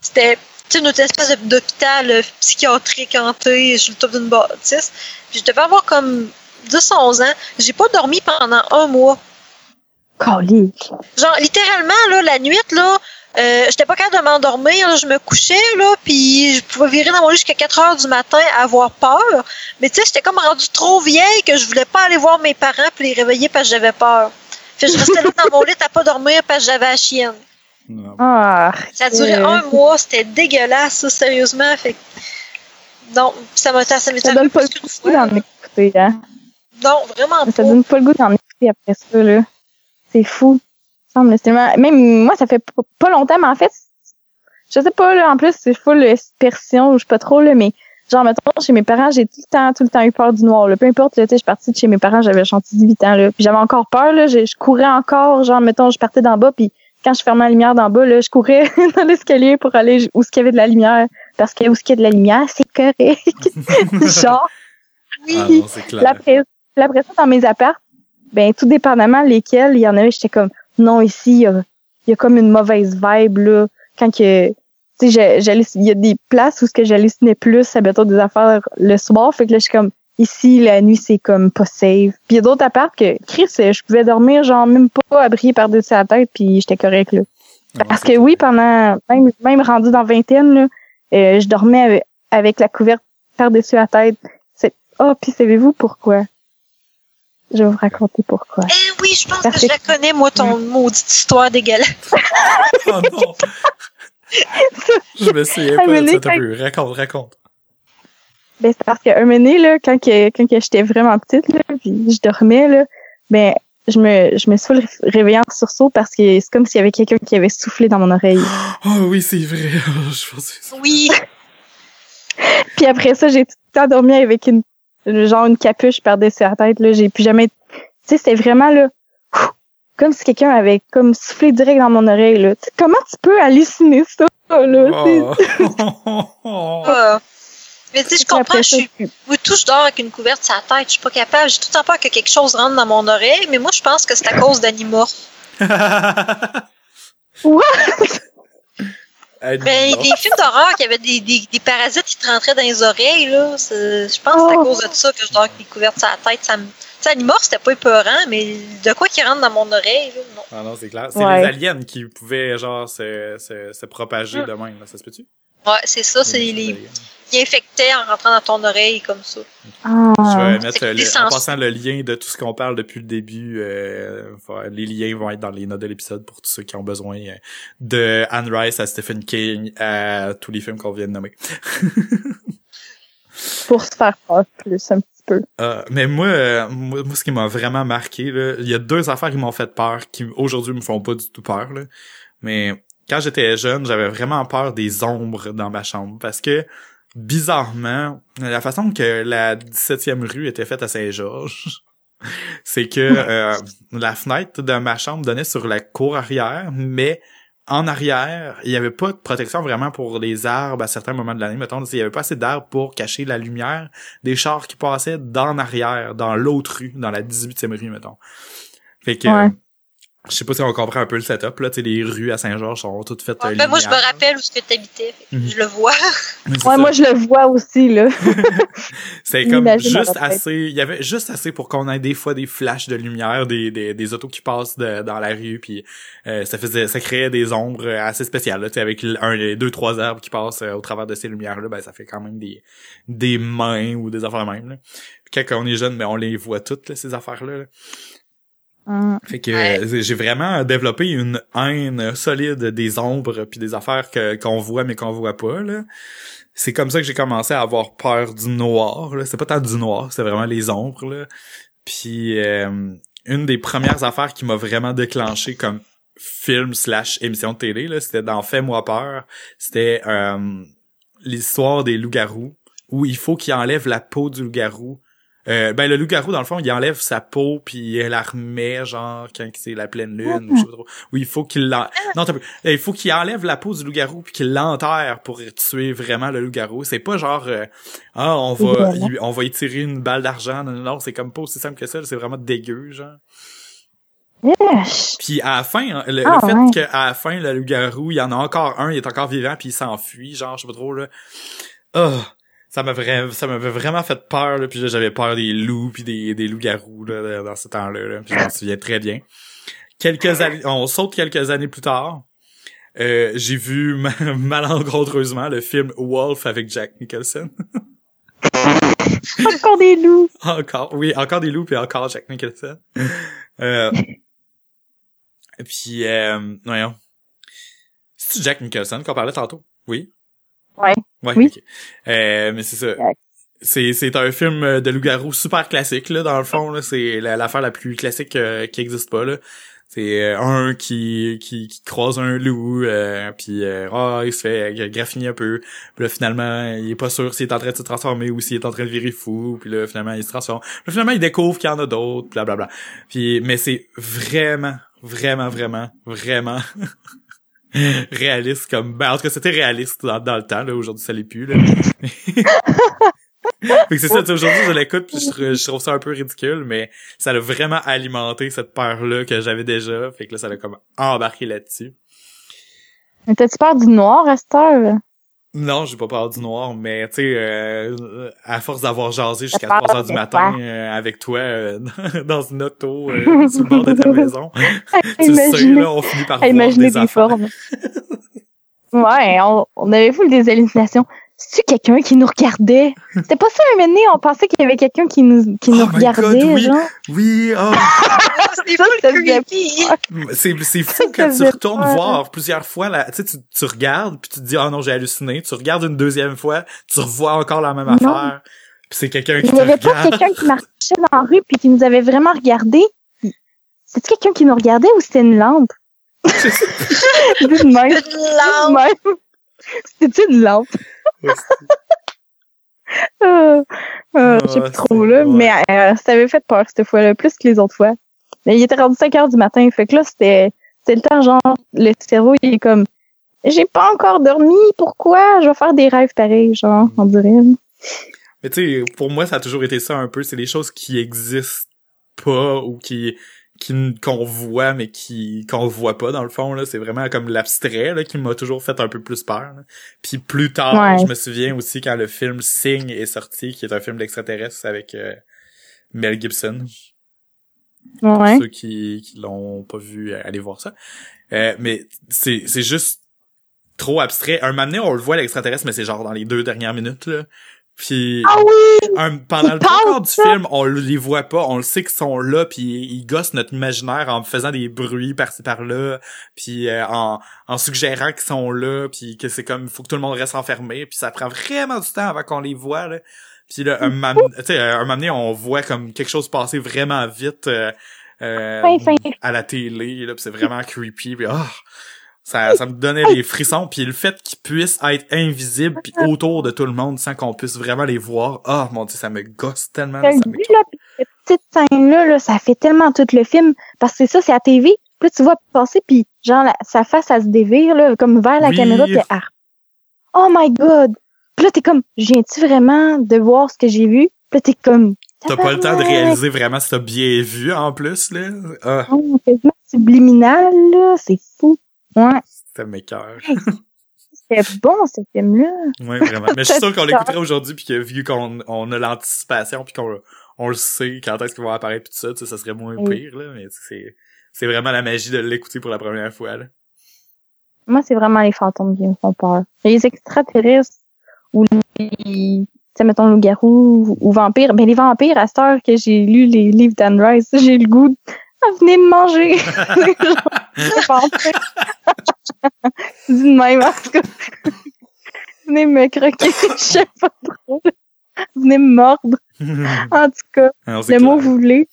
C'était une autre espèce d'hôpital euh, psychiatrique hanté sur le top d'une bâtisse. Puis je devais avoir comme 10-11 ans. J'ai pas dormi pendant un mois. Colique. Genre, littéralement, là, la nuit, là, euh, j'étais pas capable de m'endormir. là. Je me couchais, là, puis je pouvais virer dans mon lit jusqu'à 4 heures du matin à avoir peur. Mais tu sais, j'étais comme rendue trop vieille que je voulais pas aller voir mes parents puis les réveiller parce que j'avais peur. Fait que je restais là dans mon lit à pas dormir parce que j'avais la chienne. Non. Ah. Ça a duré un mois, c'était dégueulasse, ça, sérieusement. Fait que... Non, ça m'a ça Ça donne pas le plus qu'une goût fois. d'en écouter, hein. Non, vraiment Ça pas. donne pas le goût d'en écouter après ça, là. C'est fou. Même moi, ça fait pas longtemps, mais en fait, je sais pas, là, en plus, c'est full ou je sais pas trop, là, mais genre, mettons, chez mes parents, j'ai tout le temps, tout le temps eu peur du noir, là. Peu importe, là, tu sais, je suis partie de chez mes parents, j'avais genre 18 ans, là. Puis j'avais encore peur, là. Je, je courais encore, genre, mettons, je partais d'en bas, puis quand je fermais la lumière d'en bas, là, je courais dans l'escalier pour aller où ce qu'il y avait de la lumière. Parce que où ce qu'il y a de la lumière, c'est correct. genre, Oui. Ah non, c'est clair. Puis après, puis après ça, dans mes apparts, ben, tout dépendamment lesquels, il y en avait, j'étais comme, non, ici, il y a, il y a comme une mauvaise vibe, là. Quand que, tu sais, j'allais- il y a des places où ce que j'hallucinais plus, ça mettons des affaires le soir, fait que là, je suis comme, ici, la nuit, c'est comme pas safe. Puis il y a d'autres apparts que, Chris, je pouvais dormir, genre, même pas abrié par-dessus la tête, puis j'étais correct, là. Non, Parce que oui, pendant, même, même rendu dans vingtaine, là, euh, je dormais avec, avec la couverte par-dessus la tête. C'est, oh, puis savez-vous pourquoi? Je vais vous raconter pourquoi. Eh oui, je pense Parce que je que- la connais, moi, ton maudite histoire dégueulasse. Oh non! Je me souviens Ah, pas de ça, peu. Raconte, raconte. Ben, c'est parce qu'un moment donné, là, quand que, quand que j'étais vraiment petite, là, puis je dormais, là, ben, je me, je me suis ré- réveillée en sursaut parce que c'est comme s'il y avait quelqu'un qui avait soufflé dans mon oreille. Oh oui, c'est vrai. Je pensais ça. Oui. Puis après ça, j'ai tout le temps dormi avec une, genre une capuche par-dessus la tête, là. J'ai plus jamais, tu sais, c'était vraiment, là, comme si quelqu'un avait comme soufflé direct dans mon oreille, là. Tu sais, comment tu peux halluciner ça, là? Oh. Mais tu sais, je comprends, je suis, moi, tout, je dors avec une couverte sur la tête, je suis pas capable, j'ai tout le temps peur que quelque chose rentre dans mon oreille, mais moi, je pense que c'est à cause d'animorphes. Eh, Ben, non. les films d'horreur qui avaient des, des, des parasites qui te rentraient dans les oreilles, là, je pense que c'est à Oh. cause de ça que je dors avec les couvertes sur la tête. Ça me... Tu c'était pas épeurant, mais de quoi qui rentre dans mon oreille, là, non. Ah non, c'est clair. C'est Ouais. les aliens qui pouvaient, genre, se, se, se propager Mm. de même, là. Ça se peut-tu? Ouais, c'est ça, c'est les, infectaient en rentrant dans ton oreille comme ça. Ah. Je vais mettre le- en passant le lien de tout ce qu'on parle depuis le début. euh, les liens vont être dans les notes de l'épisode pour tous ceux qui ont besoin euh, de Anne Rice à Stephen King à tous les films qu'on vient de nommer. Pour se faire peur plus, un petit peu. Euh, mais moi, euh, moi, moi, ce qui m'a vraiment marqué, là, il y a deux affaires qui m'ont fait peur, qui aujourd'hui me font pas du tout peur. Là. Mais quand j'étais jeune, j'avais vraiment peur des ombres dans ma chambre parce que bizarrement, la façon que la 17e rue était faite à Saint-Georges, c'est que euh, la fenêtre de ma chambre donnait sur la cour arrière, mais en arrière, il y avait pas de protection vraiment pour les arbres à certains moments de l'année. Mettons, il y avait pas assez d'arbres pour cacher la lumière des chars qui passaient dans l'arrière, dans l'autre rue, dans la 18e rue, mettons. Fait que, Ouais. Euh, je sais pas si on comprend un peu le setup, là, tu sais, les rues à Saint-Georges sont toutes faites euh, ben, moi, je me linéaires. rappelle où ce que t'habitais. fait Mhm. Je le vois. Mais Ouais, ça. moi, je le vois aussi, là. C'est comme juste assez, il y avait juste assez pour qu'on ait des fois des flashs de lumière, des, des, des autos qui passent de- dans la rue, puis euh, ça faisait, ça créait des ombres assez spéciales, là, tu sais, avec un, les deux, trois arbres qui passent euh, au travers de ces lumières-là, ben ça fait quand même des, des mains ou des affaires même. Là. Puis quand on est jeune, ben on les voit toutes là, ces affaires-là. là. Hum. Fait que Ouais. j'ai vraiment développé une haine solide des ombres puis des affaires que qu'on voit mais qu'on voit pas là. C'est comme ça que j'ai commencé à avoir peur du noir là, c'est pas tant du noir, c'est vraiment les ombres là. Puis euh, une des premières affaires qui m'a vraiment déclenché comme film slash émission de télé là, c'était dans Fais-moi peur, c'était euh, l'histoire des loups-garous où il faut qu'ils enlèvent la peau du loup-garou euh, ben le loup-garou dans le fond il enlève sa peau puis il la remet genre quand c'est la pleine lune ou je sais pas trop. Oui, il faut qu'il l'en... non. Euh, il faut qu'il enlève la peau du loup-garou puis qu'il l'enterre pour tuer vraiment le loup-garou c'est pas genre euh, ah on va on va y tirer une balle d'argent non non, non c'est comme pas aussi simple que ça c'est vraiment dégueu genre Yes. puis à la fin, hein, le, le Ah, fait ouais. qu'à la fin, le loup-garou, il y en a encore un, il est encore vivant, puis il s'enfuit, genre, je sais pas trop, là. Ah, ça m'a vraiment, ça m'avait vraiment fait peur, là, puis là, j'avais peur des loups, puis des, des loups-garous, là, dans ce temps-là, là, puis je m'en souviens très bien. Quelques années, on saute quelques années plus tard, euh, j'ai vu ma- malencontreusement le film Wolf avec Jack Nicholson. Encore des loups. Encore, oui, encore des loups puis encore Jack Nicholson. Euh, puis, euh, voyons. C'est Jack Nicholson qu'on parlait tantôt? Oui? Ouais. Ouais, Oui. Euh, mais c'est ça. Exact. C'est, c'est un film de loup-garou super classique, là, dans le fond, là. C'est la- l'affaire la plus classique euh, qui existe pas, là. C'est euh, un qui, qui, qui croise un loup, euh, puis euh, ah, il se fait euh, graffiner un peu. Puis là, finalement, il est pas sûr s'il est en train de se transformer ou s'il est en train de virer fou. Puis là, finalement, il se transforme. Puis là, finalement, il découvre qu'il y en a d'autres, blablabla. Puis, mais c'est vraiment, vraiment, vraiment, vraiment réaliste comme... Ben, en tout cas, c'était réaliste dans, dans le temps, là. Aujourd'hui, ça l'est plus, là. fait que c'est ça, tu sais, aujourd'hui, je l'écoute puis je, je trouve ça un peu ridicule, mais ça a vraiment alimenté cette peur-là que j'avais déjà. Fait que là, ça l'a comme embarqué là-dessus. Mais t'as-tu peur du noir à cette heure? Non, j'ai pas peur du noir, mais tu sais, euh, à force d'avoir jasé jusqu'à T'as peur 3 heures du matin euh, avec toi euh, dans une auto euh, sur le bord de ta maison, tu le sais, là, on finit par à voir imaginer des formes. ouais, on, on avait vu des hallucinations. C'est-tu quelqu'un qui nous regardait? C'était pas ça un moment donné, on pensait qu'il y avait quelqu'un qui nous, qui Oh nous regardait, God, oui. genre. Oui, oh, C'est creepy. c'est c'est fou quand tu retournes peur. voir plusieurs fois là, tu sais tu, tu regardes puis tu te dis oh non, j'ai halluciné, tu regardes une deuxième fois, tu revois encore la même Non. affaire. Puis c'est quelqu'un qui Il te y avait pas quelqu'un qui marchait dans la rue puis qui nous avait vraiment regardé. C'était quelqu'un qui nous regardait ou c'était une lampe? Même. Une lampe. C'était une lampe? Euh, euh, je sais Ah, plus trop, là. Mais euh, ça avait fait peur cette fois-là, plus que les autres fois. Mais il était rendu 5 heures du matin. Fait que là, c'était, c'était le temps, genre, le cerveau, il est comme, j'ai pas encore dormi, pourquoi? Je vais faire des rêves pareils, genre, on dirait. Mais tu sais, pour moi, ça a toujours été ça un peu. C'est des choses qui existent pas ou qui qui qu'on voit mais qui qu'on voit pas dans le fond là c'est vraiment comme l'abstrait là qui m'a toujours fait un peu plus peur là. puis plus tard Ouais. je me souviens aussi quand le film Sing est sorti qui est un film d'extraterrestres avec euh, Mel Gibson Ouais. pour ceux qui qui l'ont pas vu euh, allez voir ça Euh, mais c'est c'est juste trop abstrait un moment donné on le voit l'extraterrestre mais c'est genre dans les deux dernières minutes là puis Ah oui! un- pendant le quarts du film, on les voit pas, on le sait qu'ils sont là, puis ils gossent notre imaginaire en faisant des bruits par-ci par-là, puis euh, en, en suggérant qu'ils sont là, puis que c'est comme faut que tout le monde reste enfermé, puis ça prend vraiment du temps avant qu'on les voit là. Puis là, un moment, sais, un moment donné, on voit comme quelque chose passer vraiment vite euh, euh, à la télé, là, c'est vraiment creepy, puis ah, ça, ça me donnait des frissons, puis le fait qu'ils puissent être invisibles puis autour de tout le monde sans qu'on puisse vraiment les voir, ah mon dieu, ça me gosse tellement. Ça vu, là, cette petite scène-là, là, ça fait tellement tout le film. Parce que c'est ça, c'est à TV. Puis là, tu vois passer, puis genre, la- sa face, elle se dévire, là, comme vers la Oui. caméra, puis ah. Oh my God! Puis là, t'es comme, viens-tu vraiment de voir ce que j'ai vu? Puis là, t'es comme... T'as pas le temps de réaliser vraiment si t'as bien vu en plus, là. Ah, Oh, quasiment subliminal, là, c'est fou. Ouais, ça m'écoeure. c'était bon, ce film-là. Ouais, vraiment. Mais je suis sûr qu'on l'écouterait aujourd'hui puis que vu qu'on on a l'anticipation puis qu'on on le sait quand est-ce qu'ils vont apparaître puis tout ça, tu sais, ça serait moins Oui. pire, là. Mais tu sais, c'est, c'est vraiment la magie de l'écouter pour la première fois, là. Moi, c'est vraiment les fantômes qui me font peur. Les extraterrestres ou les, tu sais, mettons, loup-garou ou, ou vampires. Ben, les vampires, à cette heure que j'ai lu les livres d'Anne Rice, j'ai le goût de venez me manger. Dis de même, en tout cas. venez me croquer, je sais pas trop. Venez me mordre. En tout cas, Alors, c'est le mot vous voulez.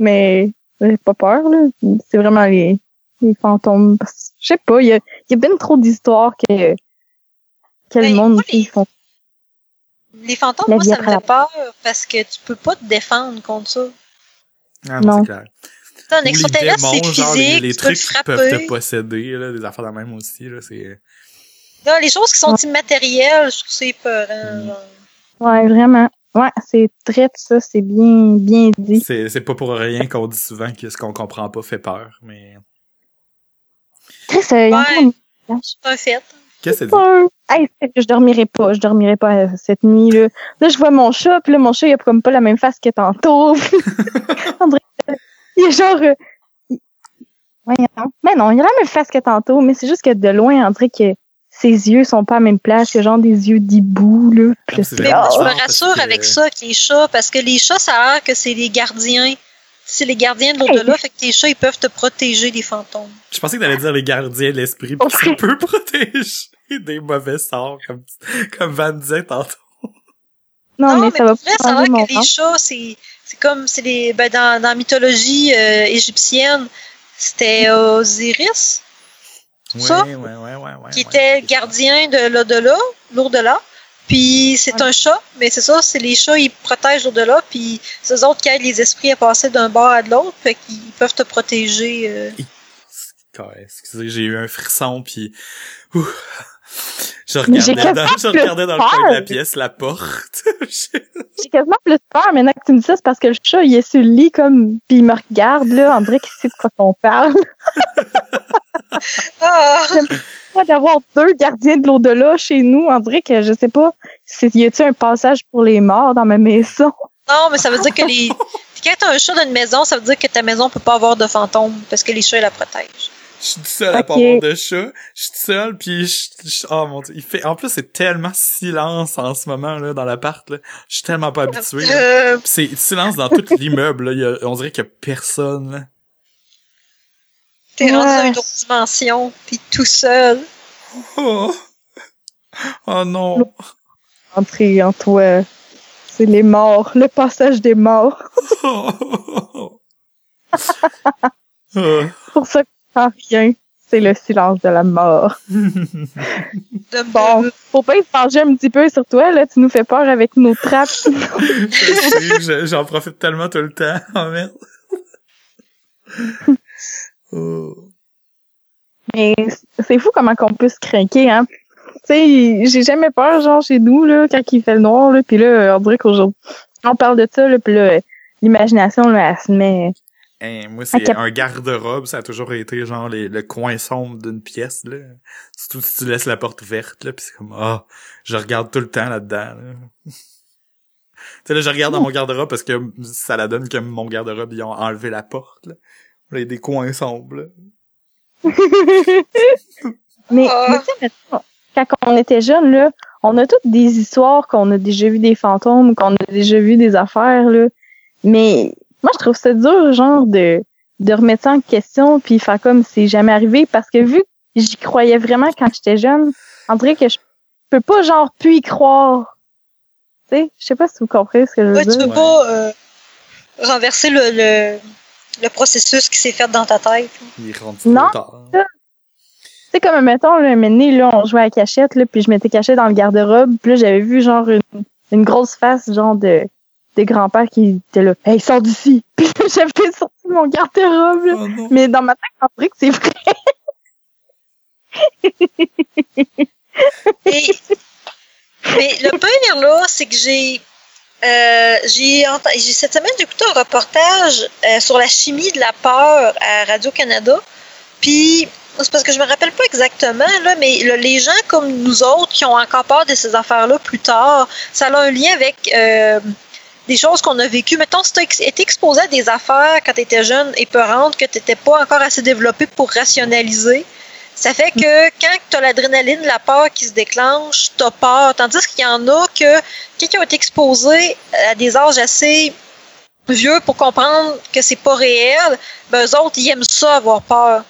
Mais j'ai pas peur, là. C'est vraiment les, les fantômes. Je sais pas, il y a, il y a bien trop d'histoires que, que le Ben, monde les- ils font. Les fantômes, La moi, ça me fait peur parce que tu peux pas te défendre contre ça. Ah non, Non. c'est clair. Un extraterrestre, c'est démons, genre, les, physique, trucs qui peuvent te posséder, là, des affaires de même aussi, là, c'est... Là, les choses qui sont immatérielles, je trouve que c'est peurant. Mm. genre. Ouais, vraiment. Ouais, c'est très ça, c'est bien, bien dit. C'est, c'est pas pour rien qu'on dit souvent que ce qu'on comprend pas fait peur, mais... Chris, euh, Ouais. C'est un fait. Qu'est-ce que c'est? Hey, que je dormirai pas, je dormirai pas euh, cette nuit là. Là, je vois mon chat, puis là mon chat il a comme pas la même face que tantôt. Que- il est genre euh, il- Voyons. Mais non, il a la même face que tantôt, mais c'est juste que de loin, on dirait que ses yeux sont pas à la même place, il a genre des yeux d'hibou là. Puis c'est- Mais Ah, moi, je me rassure que- avec ça, avec les chats, parce que les chats, ça a l'air que c'est les gardiens. C'est les gardiens de l'au-delà, fait que les chats, ils peuvent te protéger des fantômes. Je pensais que t'allais dire les gardiens de l'esprit, pis ça peut protéger des mauvais sorts, comme, comme Van disait tantôt. Non, mais, ça va vrai, pas ça a l'air que les chats, c'est c'est comme c'est les ben, dans, dans la mythologie euh, égyptienne, c'était Osiris Ça? Ouais, ouais, ouais, ouais. qui était gardien de l'au-delà, l'au-delà. Puis c'est un chat, mais c'est ça, c'est les chats, ils protègent l'au-delà, puis c'est eux autres qui aident les esprits à passer d'un bord à de l'autre, fait qu'ils peuvent te protéger. euh. Excusez, j'ai eu un frisson pis ouh, je regardais, dans, quasiment je regardais dans le peur. coin de la pièce la porte. J'ai quasiment plus peur maintenant que tu me dis ça, c'est parce que le chat, il est sur le lit comme, puis il me regarde, là, on dirait qu'il sait de quoi qu'on parle? Ah! Pas d'avoir deux gardiens de l'au-delà chez nous, on dirait que, je sais pas, y a-tu un passage pour les morts dans ma maison? Non, mais ça veut dire que les. Quand t'as un chat dans une maison, ça veut dire que ta maison peut pas avoir de fantômes, parce que les chats la protègent. Je suis tout seul à pas avoir de chat. Je suis tout seul pis je, je- oh mon dieu, il fait, en plus c'est tellement silence en ce moment, là, dans l'appart, là. Je suis tellement pas habitué. Euh, c'est silence dans tout l'immeuble, là. Il y a- on dirait qu'il y a personne, là. T'es rendu dans Ouais. une autre dimension, t'es tout seul. Oh, oh non. Entrer en toi. C'est les morts, le passage des morts. Oh. C'est pour ça que rien. C'est le silence de la mort. Bon, faut pas se venger un petit peu sur toi, là. Tu nous fais peur avec nos trappes. J'en profite tellement tout le temps. Oh merde. Oh. Mais c'est fou comment qu'on peut se craquer, hein. Tu sais, j'ai jamais peur, genre, chez nous, là, quand il fait le noir, là, puis là, on dirait qu'aujourd'hui, on parle de ça, là, puis là, l'imagination, là, elle se met... Hein, moi, c'est Ok. un garde-robe, ça a toujours été genre les- le coin sombre d'une pièce, là. Surtout si tu laisses la porte ouverte, là, pis c'est comme, ah, je regarde tout le temps là-dedans, là. tu sais, là, je regarde dans mon garde-robe parce que ça la donne que mon garde-robe, ils ont enlevé la porte, là. Il y a des coins sombres, là. Mais, Ah. mais tu sais, mettons, quand on était jeune, là, on a toutes des histoires qu'on a déjà vu des fantômes, qu'on a déjà vu des affaires, là. Mais moi, je trouve ça dur, genre, de, de remettre ça en question puis faire comme si c'est jamais arrivé parce que vu que j'y croyais vraiment quand j'étais jeune, on dirait que je peux pas, genre, plus y croire. Tu sais, je sais pas si vous comprenez ce que je veux Ouais, tu dire. peux Ouais. pas euh, renverser le, le, le processus qui s'est fait dans ta tête. Il est rendu Non. Tu sais, comme, mettons, là, donné, là, on jouait à la cachette, là, puis je m'étais cachée dans le garde-robe, puis là, j'avais vu, genre, une, une grosse face, genre, de, de grand-père qui était là. Hey, sors d'ici! Puis là, j'avais sorti mon garde-robe, là. Oh. Mais dans ma tête, on dirait que c'est vrai. Et- mais le pire, là, c'est que j'ai. Euh, j'ai cette semaine j'ai écouté un reportage euh, sur la chimie de la peur à Radio Canada. Puis c'est parce que je me rappelle pas exactement là, mais le- les gens comme nous autres qui ont encore peur de ces affaires-là plus tard, ça a un lien avec euh, des choses qu'on a vécues. Mettons, si tu as été exposé à des affaires quand tu étais jeune et peurantes que tu n'étais pas encore assez développé pour rationaliser, ça fait que quand tu as l'adrénaline, la peur qui se déclenche, tu as peur. Tandis qu'il y en a que, quand ils ont été exposés à des âges assez vieux pour comprendre que c'est pas réel, ben eux autres, ils aiment ça, avoir peur.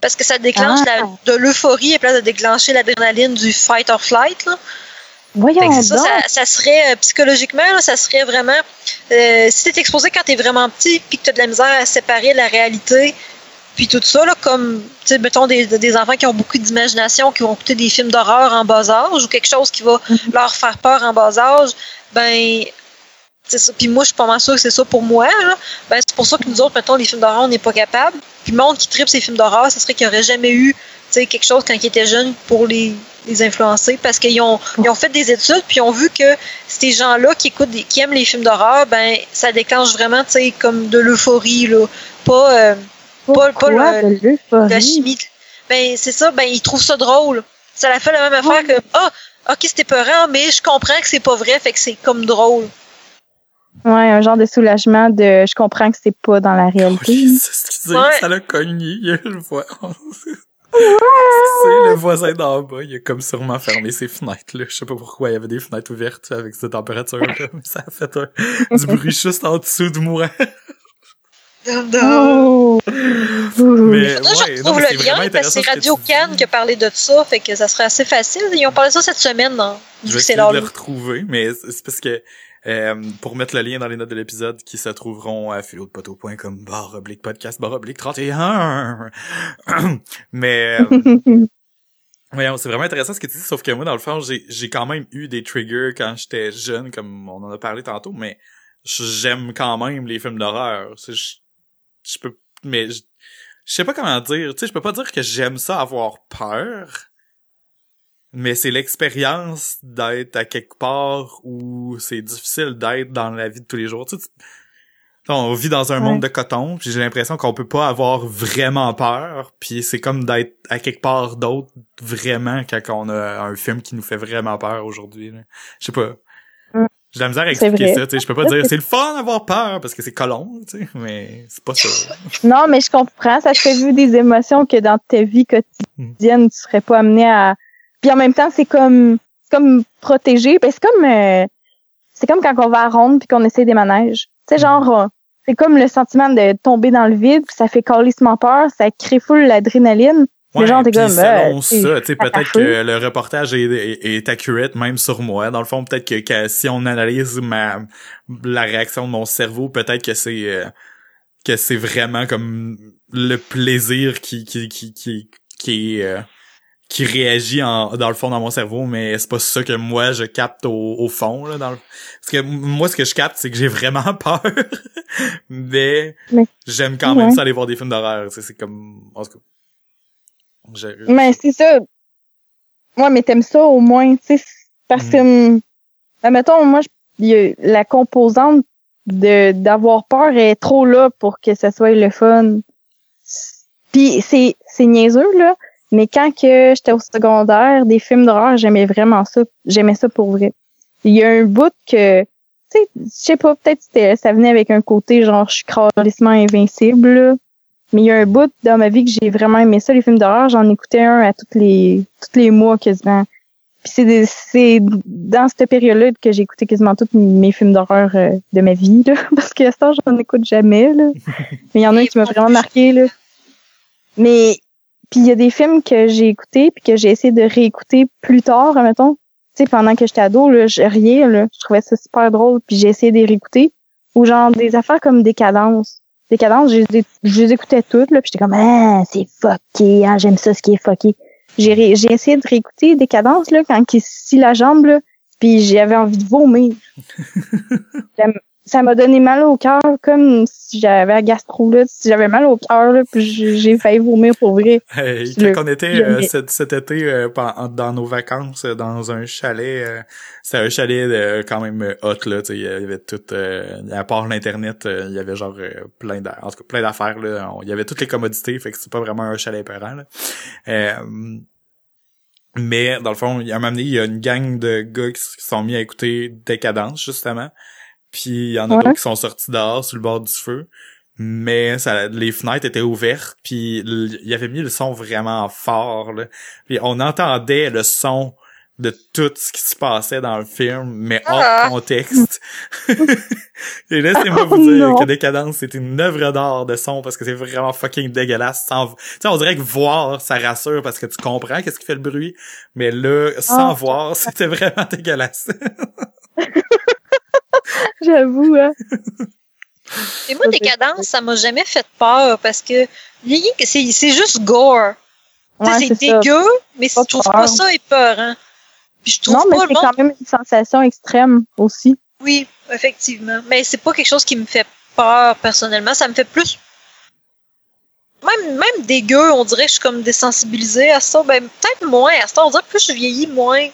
Parce que ça déclenche Ah. la- de l'euphorie à place de déclencher l'adrénaline du fight or flight. Là. Voyons ça, donc. ça, ça serait euh, psychologiquement, là, ça serait vraiment euh, si t'es exposé quand t'es vraiment petit puis que t'as de la misère à séparer la réalité puis tout ça là, comme tu mettons des, des enfants qui ont beaucoup d'imagination qui vont écouter des films d'horreur en bas âge ou quelque chose qui va Mhm. leur faire peur en bas âge, ben ça. Puis moi je suis pas mal sûre que c'est ça pour moi là. Ben c'est pour ça que nous autres mettons les films d'horreur on n'est pas capable. Puis le monde qui tripe ces films d'horreur, ce serait qu'il n'y aurait jamais eu tu sais, quelque chose quand ils étaient jeunes pour les, les influencer parce qu'ils ont, ils ont fait des études puis ils ont vu que ces gens-là qui écoutent des- qui aiment les films d'horreur ben ça déclenche vraiment tu sais comme de l'euphorie là pas euh, pas- pas le- de la chimie ben c'est ça ben ils trouvent ça drôle ça la fait la même affaire que ah ok c'était peurant mais je comprends que c'est pas vrai fait que c'est comme drôle Ouais, un genre de soulagement de je comprends que c'est pas dans la Oh, réalité. excusez, Ouais. ça l'a cogné, a le voix. C'est le voisin d'en bas, il a comme sûrement fermé ses fenêtres, là. Je sais pas pourquoi il y avait des fenêtres ouvertes avec cette température-là, mais ça a fait un- du bruit juste en dessous de moi. Oh! Mais, Faudrait que je non, retrouve le lien parce que intéressant c'est ce que Radio. Cannes qui a parlé de ça, fait que ça serait assez facile. Ils ont parlé de ça cette semaine, non? Je Vu vais que c'est essayer de le retrouver, mais c'est parce que euh, pour mettre le lien dans les notes de l'épisode qui se trouveront à philodepoteau.com barre oblique podcast barre oblique 31. mais euh, voyons, c'est vraiment intéressant ce que tu dis, sauf que moi, dans le fond, j'ai quand même eu des triggers quand j'étais jeune, comme on en a parlé tantôt, mais j'aime quand même les films d'horreur. Je peux mais je, je sais pas comment dire, tu sais, je peux pas dire que j'aime ça avoir peur. Mais c'est l'expérience d'être à quelque part où c'est difficile d'être dans la vie de tous les jours. Tu sais, tu- on vit dans un Ouais. monde de coton, puis j'ai l'impression qu'on peut pas avoir vraiment peur, puis c'est comme d'être à quelque part d'autre vraiment quand on a un film qui nous fait vraiment peur aujourd'hui. Je sais pas. Mm. J'ai de la misère à expliquer ça, tu sais. Je peux pas dire c'est le fun d'avoir peur parce que c'est colon, tu sais, mais c'est pas ça. Non, mais je comprends. Ça te fait vivre des émotions que dans ta vie quotidienne, tu serais pas amené à. Puis en même temps, c'est comme c'est comme protégé. Ben, c'est comme euh, c'est comme quand on va à ronde puis qu'on essaie des manèges. Sais, genre euh, c'est comme le sentiment de tomber dans le vide, puis ça fait calissement peur, ça crée full l'adrénaline. T'es puis comme, selon euh, ça, tu c'est peut-être que le reportage est, est, est accurate même sur moi. Dans le fond, peut-être que, que si on analyse ma la réaction de mon cerveau, peut-être que c'est euh, que c'est vraiment comme le plaisir qui qui qui qui qui est euh, qui réagit en, dans le fond dans mon cerveau, mais c'est pas ça que moi je capte au, au fond là dans le... parce que moi ce que je capte c'est que j'ai vraiment peur, mais, Mais- j'aime quand même ça aller voir des films d'horreur, c'est comme en tout cas. je- Mais c'est ça. Ouais, mais t'aimes ça au moins, tu sais, parce Mm. que, hum, admettons, moi, je- la composante de d'avoir peur est trop là pour que ça soit le fun. Puis c'est c'est niaiseux là, mais quand que j'étais au secondaire, des films d'horreur, j'aimais vraiment ça, j'aimais ça pour vrai. Il y a un bout que tu sais, je sais pas, peut-être ça venait avec un côté genre je suis crâlissement invincible là. Mais il y a un bout dans ma vie que j'ai vraiment aimé ça, les films d'horreur. J'en écoutais un à tous les tous les mois quasiment. Puis c'est des- c'est dans cette période-là que j'ai écouté quasiment tous mes films d'horreur euh, de ma vie, là. Parce que à ce temps, j'en écoute jamais, là. Mais il y en a un qui m'a vraiment marqué, là. Mais puis il y a des films que j'ai écoutés puis que j'ai essayé de réécouter plus tard, admettons. Tu sais, pendant que j'étais ado, là, je riais, là. Je trouvais ça super drôle, puis j'ai essayé de les réécouter. Ou genre des affaires comme Décadence. Décadence, je, les- je les écoutais toutes, là, puis j'étais comme Ah, c'est fucké, hein, j'aime ça ce qui est fucké. J'ai ré- j'ai essayé de réécouter Décadence, là, quand il scie la jambe, là, puis j'avais envie de vomir. Ça m'a donné mal au cœur, comme si j'avais la gastro, là, si j'avais mal au cœur, là, puis j'ai failli vomir pour vrai. Hey, Le- quand on était euh, cet, cet été euh, dans nos vacances euh, dans un chalet, euh, c'est un chalet euh, quand même hot là, il y avait tout euh, à part l'internet, il y avait genre plein d'a- en tout cas plein d'affaires là, il y avait toutes les commodités, fait que c'est pas vraiment un chalet peurant là. Euh, mais dans le fond, il y a un moment donné, il y a une gang de gars qui sont mis à écouter Décadence justement. Puis il y en a Ouais. d'autres qui sont sortis dehors sur le bord du feu mais ça, les fenêtres étaient ouvertes, puis il avait mis le son vraiment fort. Là. Puis on entendait le son de tout ce qui se passait dans le film, mais Ah. hors contexte. Et laissez-moi Oh vous dire non. que Décadence, c'est une œuvre d'art de son parce que c'est vraiment fucking dégueulasse. Sans... Tu sais, on dirait que voir, ça rassure parce que tu comprends qu'est-ce qui fait le bruit, mais là, sans Ah. voir, c'était vraiment dégueulasse. J'avoue, hein. Et moi, Décadence, ça m'a jamais fait peur parce que c'est juste gore. Ouais, c'est ça. dégueu, mais je trouve peur. pas ça épeurant. Puis je trouve Non, mais c'est quand même une sensation extrême aussi. Oui, effectivement. Mais c'est pas quelque chose qui me fait peur personnellement. Ça me fait plus. Même, même dégueu, on dirait que je suis comme désensibilisée à ça. Ben, peut-être moins à ça. On dirait que plus je vieillis, moins.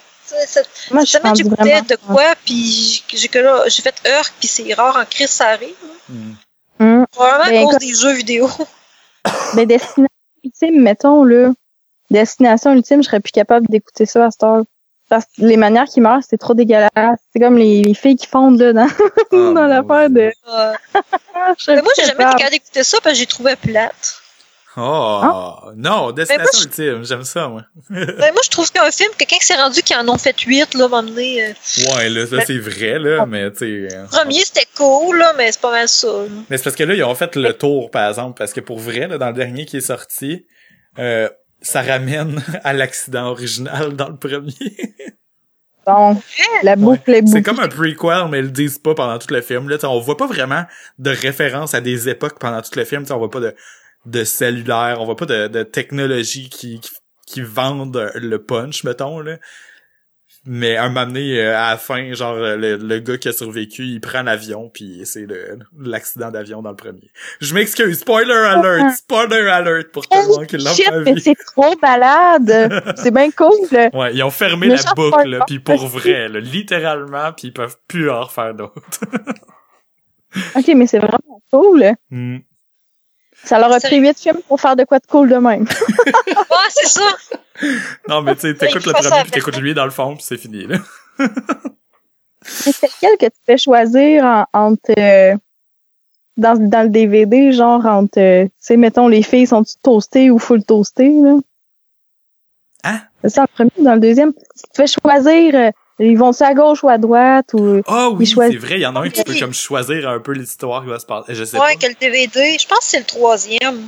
Moi, je j'écoutais de quoi, puis j'ai j'ai que là, j'ai fait heure, puis c'est rare en crise, ça arrive. Hmm. Hum. Probablement Ben, à cause comme- des jeux vidéo. Mais Destination Ultime, mettons, là. Destination Ultime, je serais plus capable d'écouter ça à cette heure. Parce que les manières qui meurent, c'est trop dégueulasse. C'est comme les, les filles qui fondent, là, dans, Oh, dans l'affaire de... Euh, Ah, mais moi, j'ai jamais été capable. capable d'écouter ça parce que j'ai trouvé plate. Oh, non, Destination je- Ultime, j'aime ça, moi. Ben, moi, je trouve qu'un film, quelqu'un qui s'est rendu qui en ont fait huit, là, va mener. euh, Ouais, là, ça c'est vrai, là, mais tu sais... euh, Premier, c'était cool, là, mais c'est pas mal ça. là. Mais c'est parce que là, ils ont fait le tour, par exemple, parce que pour vrai, là, dans le dernier qui est sorti, euh, ça ramène à l'accident original dans le premier. Bon, la boucle est c'est comme un prequel, mais ils le disent pas pendant tout le film. Là, Tu sais, on voit pas vraiment de référence à des époques pendant tout le film. Tu sais, on voit pas de, de cellulaire, on voit pas de, de technologie qui, qui, qui vendent le punch, mettons, là. Mais un moment donné, euh, à la fin, genre, euh, le, le gars qui a survécu, il prend l'avion, puis c'est le- l'accident d'avion dans le premier. Je m'excuse, spoiler alert, spoiler alert pour tout le monde qui l'a pas mais vu. c'est trop malade. c'est bien cool. Ouais, ils ont fermé Mais la boucle, là, puis pour vrai, là, littéralement, puis ils peuvent plus en refaire d'autres. Ok, mais c'est vraiment cool. Hmm. Ça leur a pris huit films pour faire de quoi de cool de même. Ouais, c'est ça. Non, mais tu sais, t'écoutes le premier, puis t'écoutes lui dans le fond, puis c'est fini, là. Mais c'est lequel que tu fais choisir en- entre euh, dans, dans le DVD, genre entre euh, tu sais, mettons les filles sont toastées ou full toastées, là? Hein? C'est ça le premier ou dans le deuxième? Tu fais choisir euh, ils vont à gauche ou à droite ou Ah oui, Ils choisissent- c'est vrai, il y en a un qui peut comme choisir un peu l'histoire qui va se passer. Je sais Ouais, pas. quel DVD. Je pense que c'est le troisième.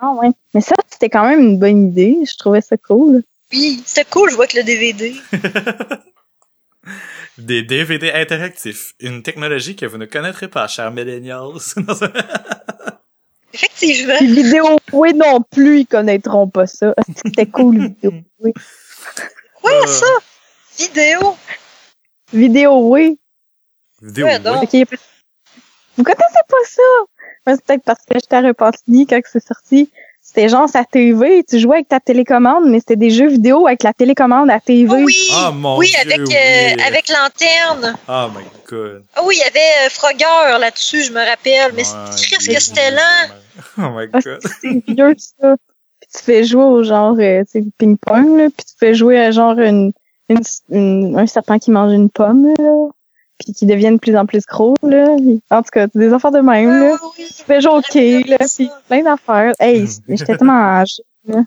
Ah ouais. Mais ça, c'était quand même une bonne idée. Je trouvais ça cool. Oui, c'était cool, je vois que le DVD. Des DVD interactifs. Une technologie que vous ne connaîtrez pas, chers millennials. Ça- Effectivement. Puis vidéo Oui, non plus, ils connaîtront pas ça. C'était cool, vidéo. Oui. Quoi, Euh. ça? Vidéo? Vidéo, oui. Vidéo, Ouais, oui. Vous connaissez pas ça? Moi, c'est peut-être parce que j'étais à Repentigny quand c'est sorti. C'était genre sa TV, tu jouais avec ta télécommande, mais c'était des jeux vidéo avec la télécommande à TV. Oh oui! Ah, mon oui, Dieu, avec, euh, oui. avec lanterne. Oh my god. Ah oui, il y avait euh, Frogger là-dessus, je me rappelle. Mais Ouais, qu'est-ce oui, que c'était lent? oui. Oh my god. c'est vieux, ça. Puis tu fais jouer au genre, euh, tu sais, ping-pong, là, puis tu fais jouer à genre une, une, une- un serpent qui mange une pomme, là, puis qui devient de plus en plus gros, là. En tout cas, des affaires de même, là. Ah oui. Là, puis plein d'affaires. Hey, j'étais tellement âgée, là.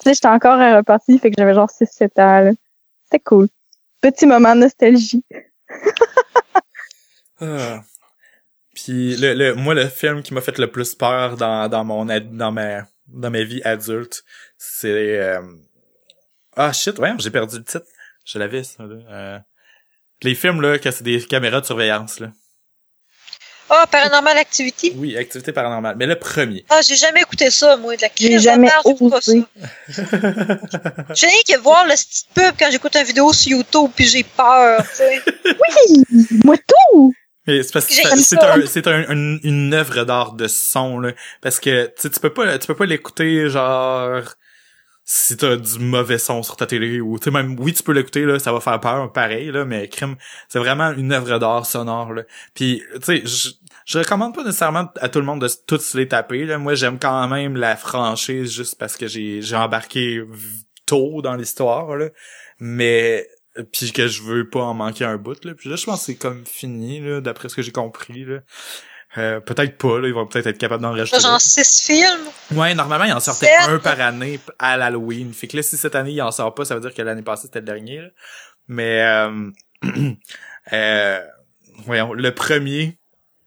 Tu sais, j'étais encore à repartie, fait que j'avais genre 6-7 ans, là. C'était cool. Petit moment de nostalgie. Ah. Puis le, le moi le film qui m'a fait le plus peur dans dans mon ad- dans ma dans ma vie adulte, c'est euh... ah shit ouais j'ai perdu le titre. Je l'avais ça là. Euh, Les films là que c'est des caméras de surveillance là. Ah, Paranormal Activity? Oui, activité paranormale. Mais le premier. Ah, j'ai jamais écouté ça, moi, de la J'ai crise de jamais pas ça. J'ai rien que voir le petit pub quand j'écoute une vidéo sur YouTube, puis j'ai peur, tu sais. Oui! Moi tout! Mais c'est parce que c'est un, c'est un, une, une œuvre d'art de son là, parce que tu sais, tu peux pas, tu peux pas l'écouter genre si t'as du mauvais son sur ta télé ou tu même oui tu peux l'écouter là, ça va faire peur pareil là, mais crime, c'est vraiment une œuvre d'art sonore là. Puis tu sais, je recommande pas nécessairement à tout le monde de tous se les taper là. Moi j'aime quand même la franchise juste parce que j'ai j'ai embarqué tôt dans l'histoire là, mais puis que je veux pas en manquer un bout là puis là je pense que c'est comme fini là d'après ce que j'ai compris là Euh, peut-être pas là ils vont peut-être être capables d'en rajouter genre six films? ouais normalement il en sortait Sept? un par année à l'Halloween fait que là si cette année il en sort pas ça veut dire que l'année passée c'était le dernier là. mais euh, euh, voyons le premier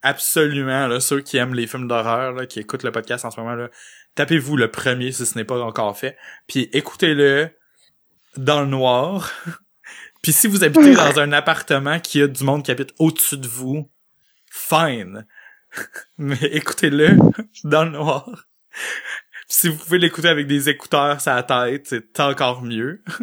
absolument là ceux qui aiment les films d'horreur là qui écoutent le podcast en ce moment là tapez-vous le premier si ce n'est pas encore fait puis écoutez-le dans le noir puis si vous habitez dans un appartement qui a du monde qui habite au-dessus de vous fine mais écoutez-le dans le noir Puis si vous pouvez l'écouter avec des écouteurs sur la tête c'est encore mieux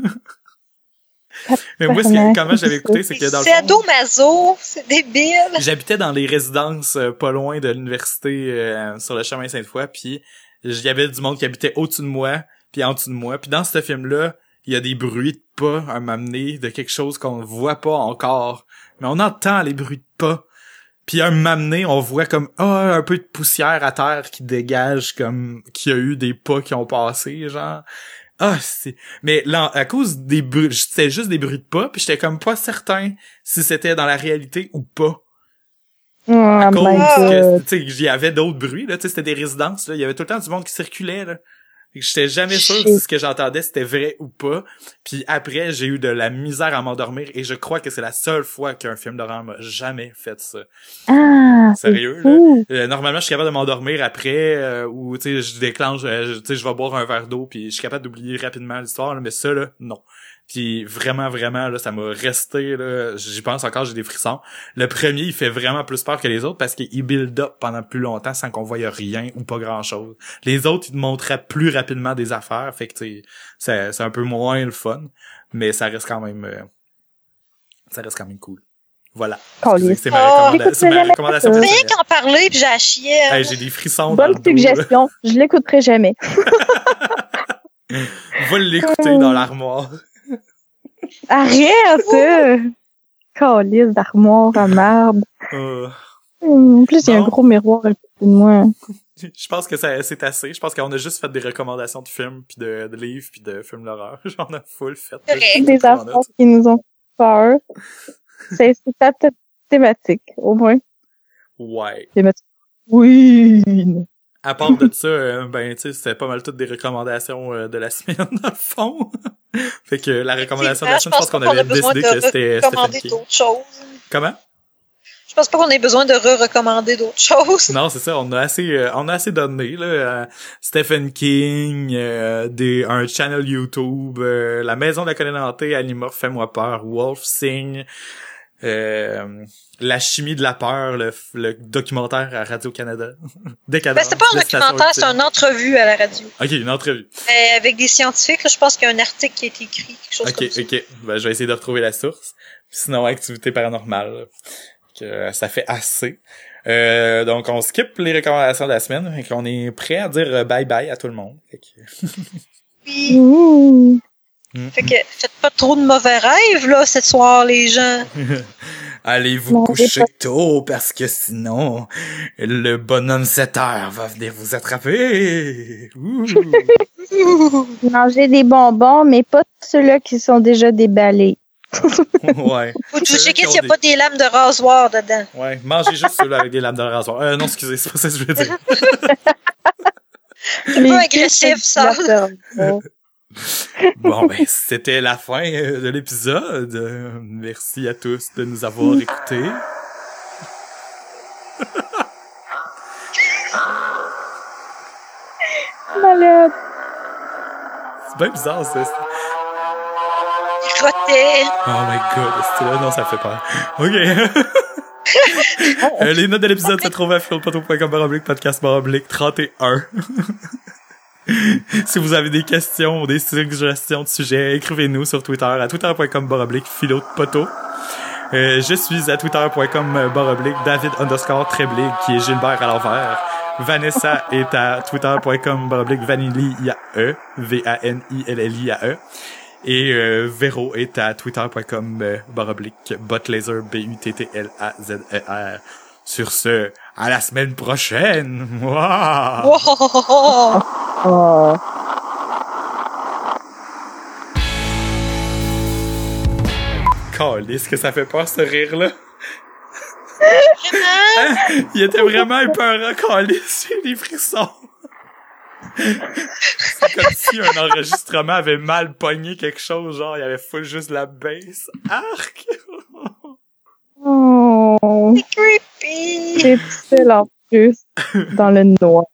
mais moi ce que- comment j'avais écouté c'est que dans le C'est fond, ado-maso, c'est débile. J'habitais dans les résidences euh, pas loin de l'université euh, sur le chemin Sainte-Foy, puis il y avait du monde qui habitait au-dessus de moi, puis en dessous de moi. Puis dans ce film-là, il y a des bruits de pas à m'amener de quelque chose qu'on ne voit pas encore, mais on entend les bruits de pas. Puis un m'amener, on voit comme ah un peu de poussière à terre qui dégage comme qu'il y a eu des pas qui ont passé genre. Ah, c'est mais là à cause des bruits, c'était juste des bruits de pas, puis j'étais comme pas certain si c'était dans la réalité ou pas. Oh à cause que tu sais il y avait d'autres bruits là tu sais c'était des résidences là. Il y avait tout le temps du monde qui circulait là Que j'étais jamais sûr si ce que j'entendais c'était vrai ou pas. Puis après j'ai eu de la misère à m'endormir et je crois que c'est la seule fois qu'un film d'horreur m'a jamais fait ça. Ah, Sérieux, là? Euh, normalement je suis capable de m'endormir après euh, ou tu sais je déclenche euh, tu sais je vais boire un verre d'eau puis je suis capable d'oublier rapidement l'histoire mais ça là non puis vraiment vraiment là ça m'a resté là j'y pense encore j'ai des frissons le premier il fait vraiment plus peur que les autres parce qu'il build up pendant plus longtemps sans qu'on voie rien ou pas grand chose les autres ils te montraient plus rapidement des affaires fait que tu sais c'est c'est un peu moins le fun mais ça reste quand même euh, ça reste quand même cool voilà c'est ma, Oh, recommanda- c'est ma recommandation personnelle. qu'en parler, puis j'ai chier. Hey, j'ai des frissons dans le Bonne dos, suggestion. Je l'écouterai jamais. Va l'écouter dans l'armoire. Arrête! Calice d'armoire à marde. Euh, Hum, En plus, il y a un gros miroir à côté de moi. je pense que ça, c'est assez. Je pense qu'on a juste fait des recommandations de films, puis de, de livres, puis de films d'horreur. J'en ai full fait. Des pris en affaires note. qui nous ont peur. C'est ta thématique, au moins. Ouais. Thématique. Oui! À part de ça, euh, ben, tu sais, c'était pas mal toutes des recommandations euh, de la semaine, dans le fond. fait que la recommandation de la semaine, je pense qu'on avait décidé de que c'était Stephen recommander King. d'autres choses. Comment? Je pense pas qu'on ait besoin de re-recommander d'autres choses. Non, c'est ça, on a assez euh, on a assez donné là euh, Stephen King, euh, des un channel YouTube, euh, la maison de la colonne hantée, Anima fais-moi peur, Wolf Sing, euh, La chimie de la peur, le, le documentaire à Radio-Canada. Ben, c'était pas un documentaire, c'est une entrevue à la radio. Ok, une entrevue. Euh, avec des scientifiques, là, je pense qu'il y a un article qui a été écrit, quelque chose Ok, comme ça. ok. Ben, je vais essayer de retrouver la source. Sinon, activité paranormale. Que euh, ça fait assez. Euh, donc, on skip les recommandations de la semaine et qu'on est prêt à dire euh, bye bye à tout le monde. Fait Mm. fait que faites pas trop de mauvais rêves, là, cette soir, les gens. Allez vous Non, coucher tôt parce que sinon le bonhomme 7 heures va venir vous attraper. Ouh. Manger des bonbons, mais pas ceux-là qui sont déjà déballés. ouais. Faut checker qui ont s'il n'y a des- pas des lames de rasoir dedans. Ouais, mangez juste ceux-là avec des lames de rasoir. Euh, non, excusez, c'est pas ça que je veux dire. C'est pas agressif, ça. Bon, ben, c'était la fin euh, de l'épisode. Euh, Merci à tous de nous avoir écoutés. Malade. C'est bien bizarre, ça. Oh my god, là, non, ça fait peur. Ok. Euh, les notes de l'épisode se trouvent à baroblique podcast baroblique 31. si vous avez des questions ou des suggestions de sujets, écrivez-nous sur Twitter à twitter.com baroblique philo de poteau. Euh, je suis à twitter.com baroblique David underscore Treblig qui est Gilbert à l'envers. Vanessa est à twitter.com baroblique Vanilliae, V-A-N-I-L-L-I-A-E. Et euh, Véro est à twitter.com euh, baroblique botlaser B-U-T-T-L-A-Z-E-R. Sur ce, à la semaine prochaine! Wow! Wow. Calisse que ça fait peur ce rire-là? Il était vraiment épeurant, Calisse. J'ai des frissons. C'est comme si un enregistrement avait mal pogné quelque chose, genre il y avait full juste la baisse. Arc! Oh. C'est creepy. C'est difficile en plus. Dans le noir.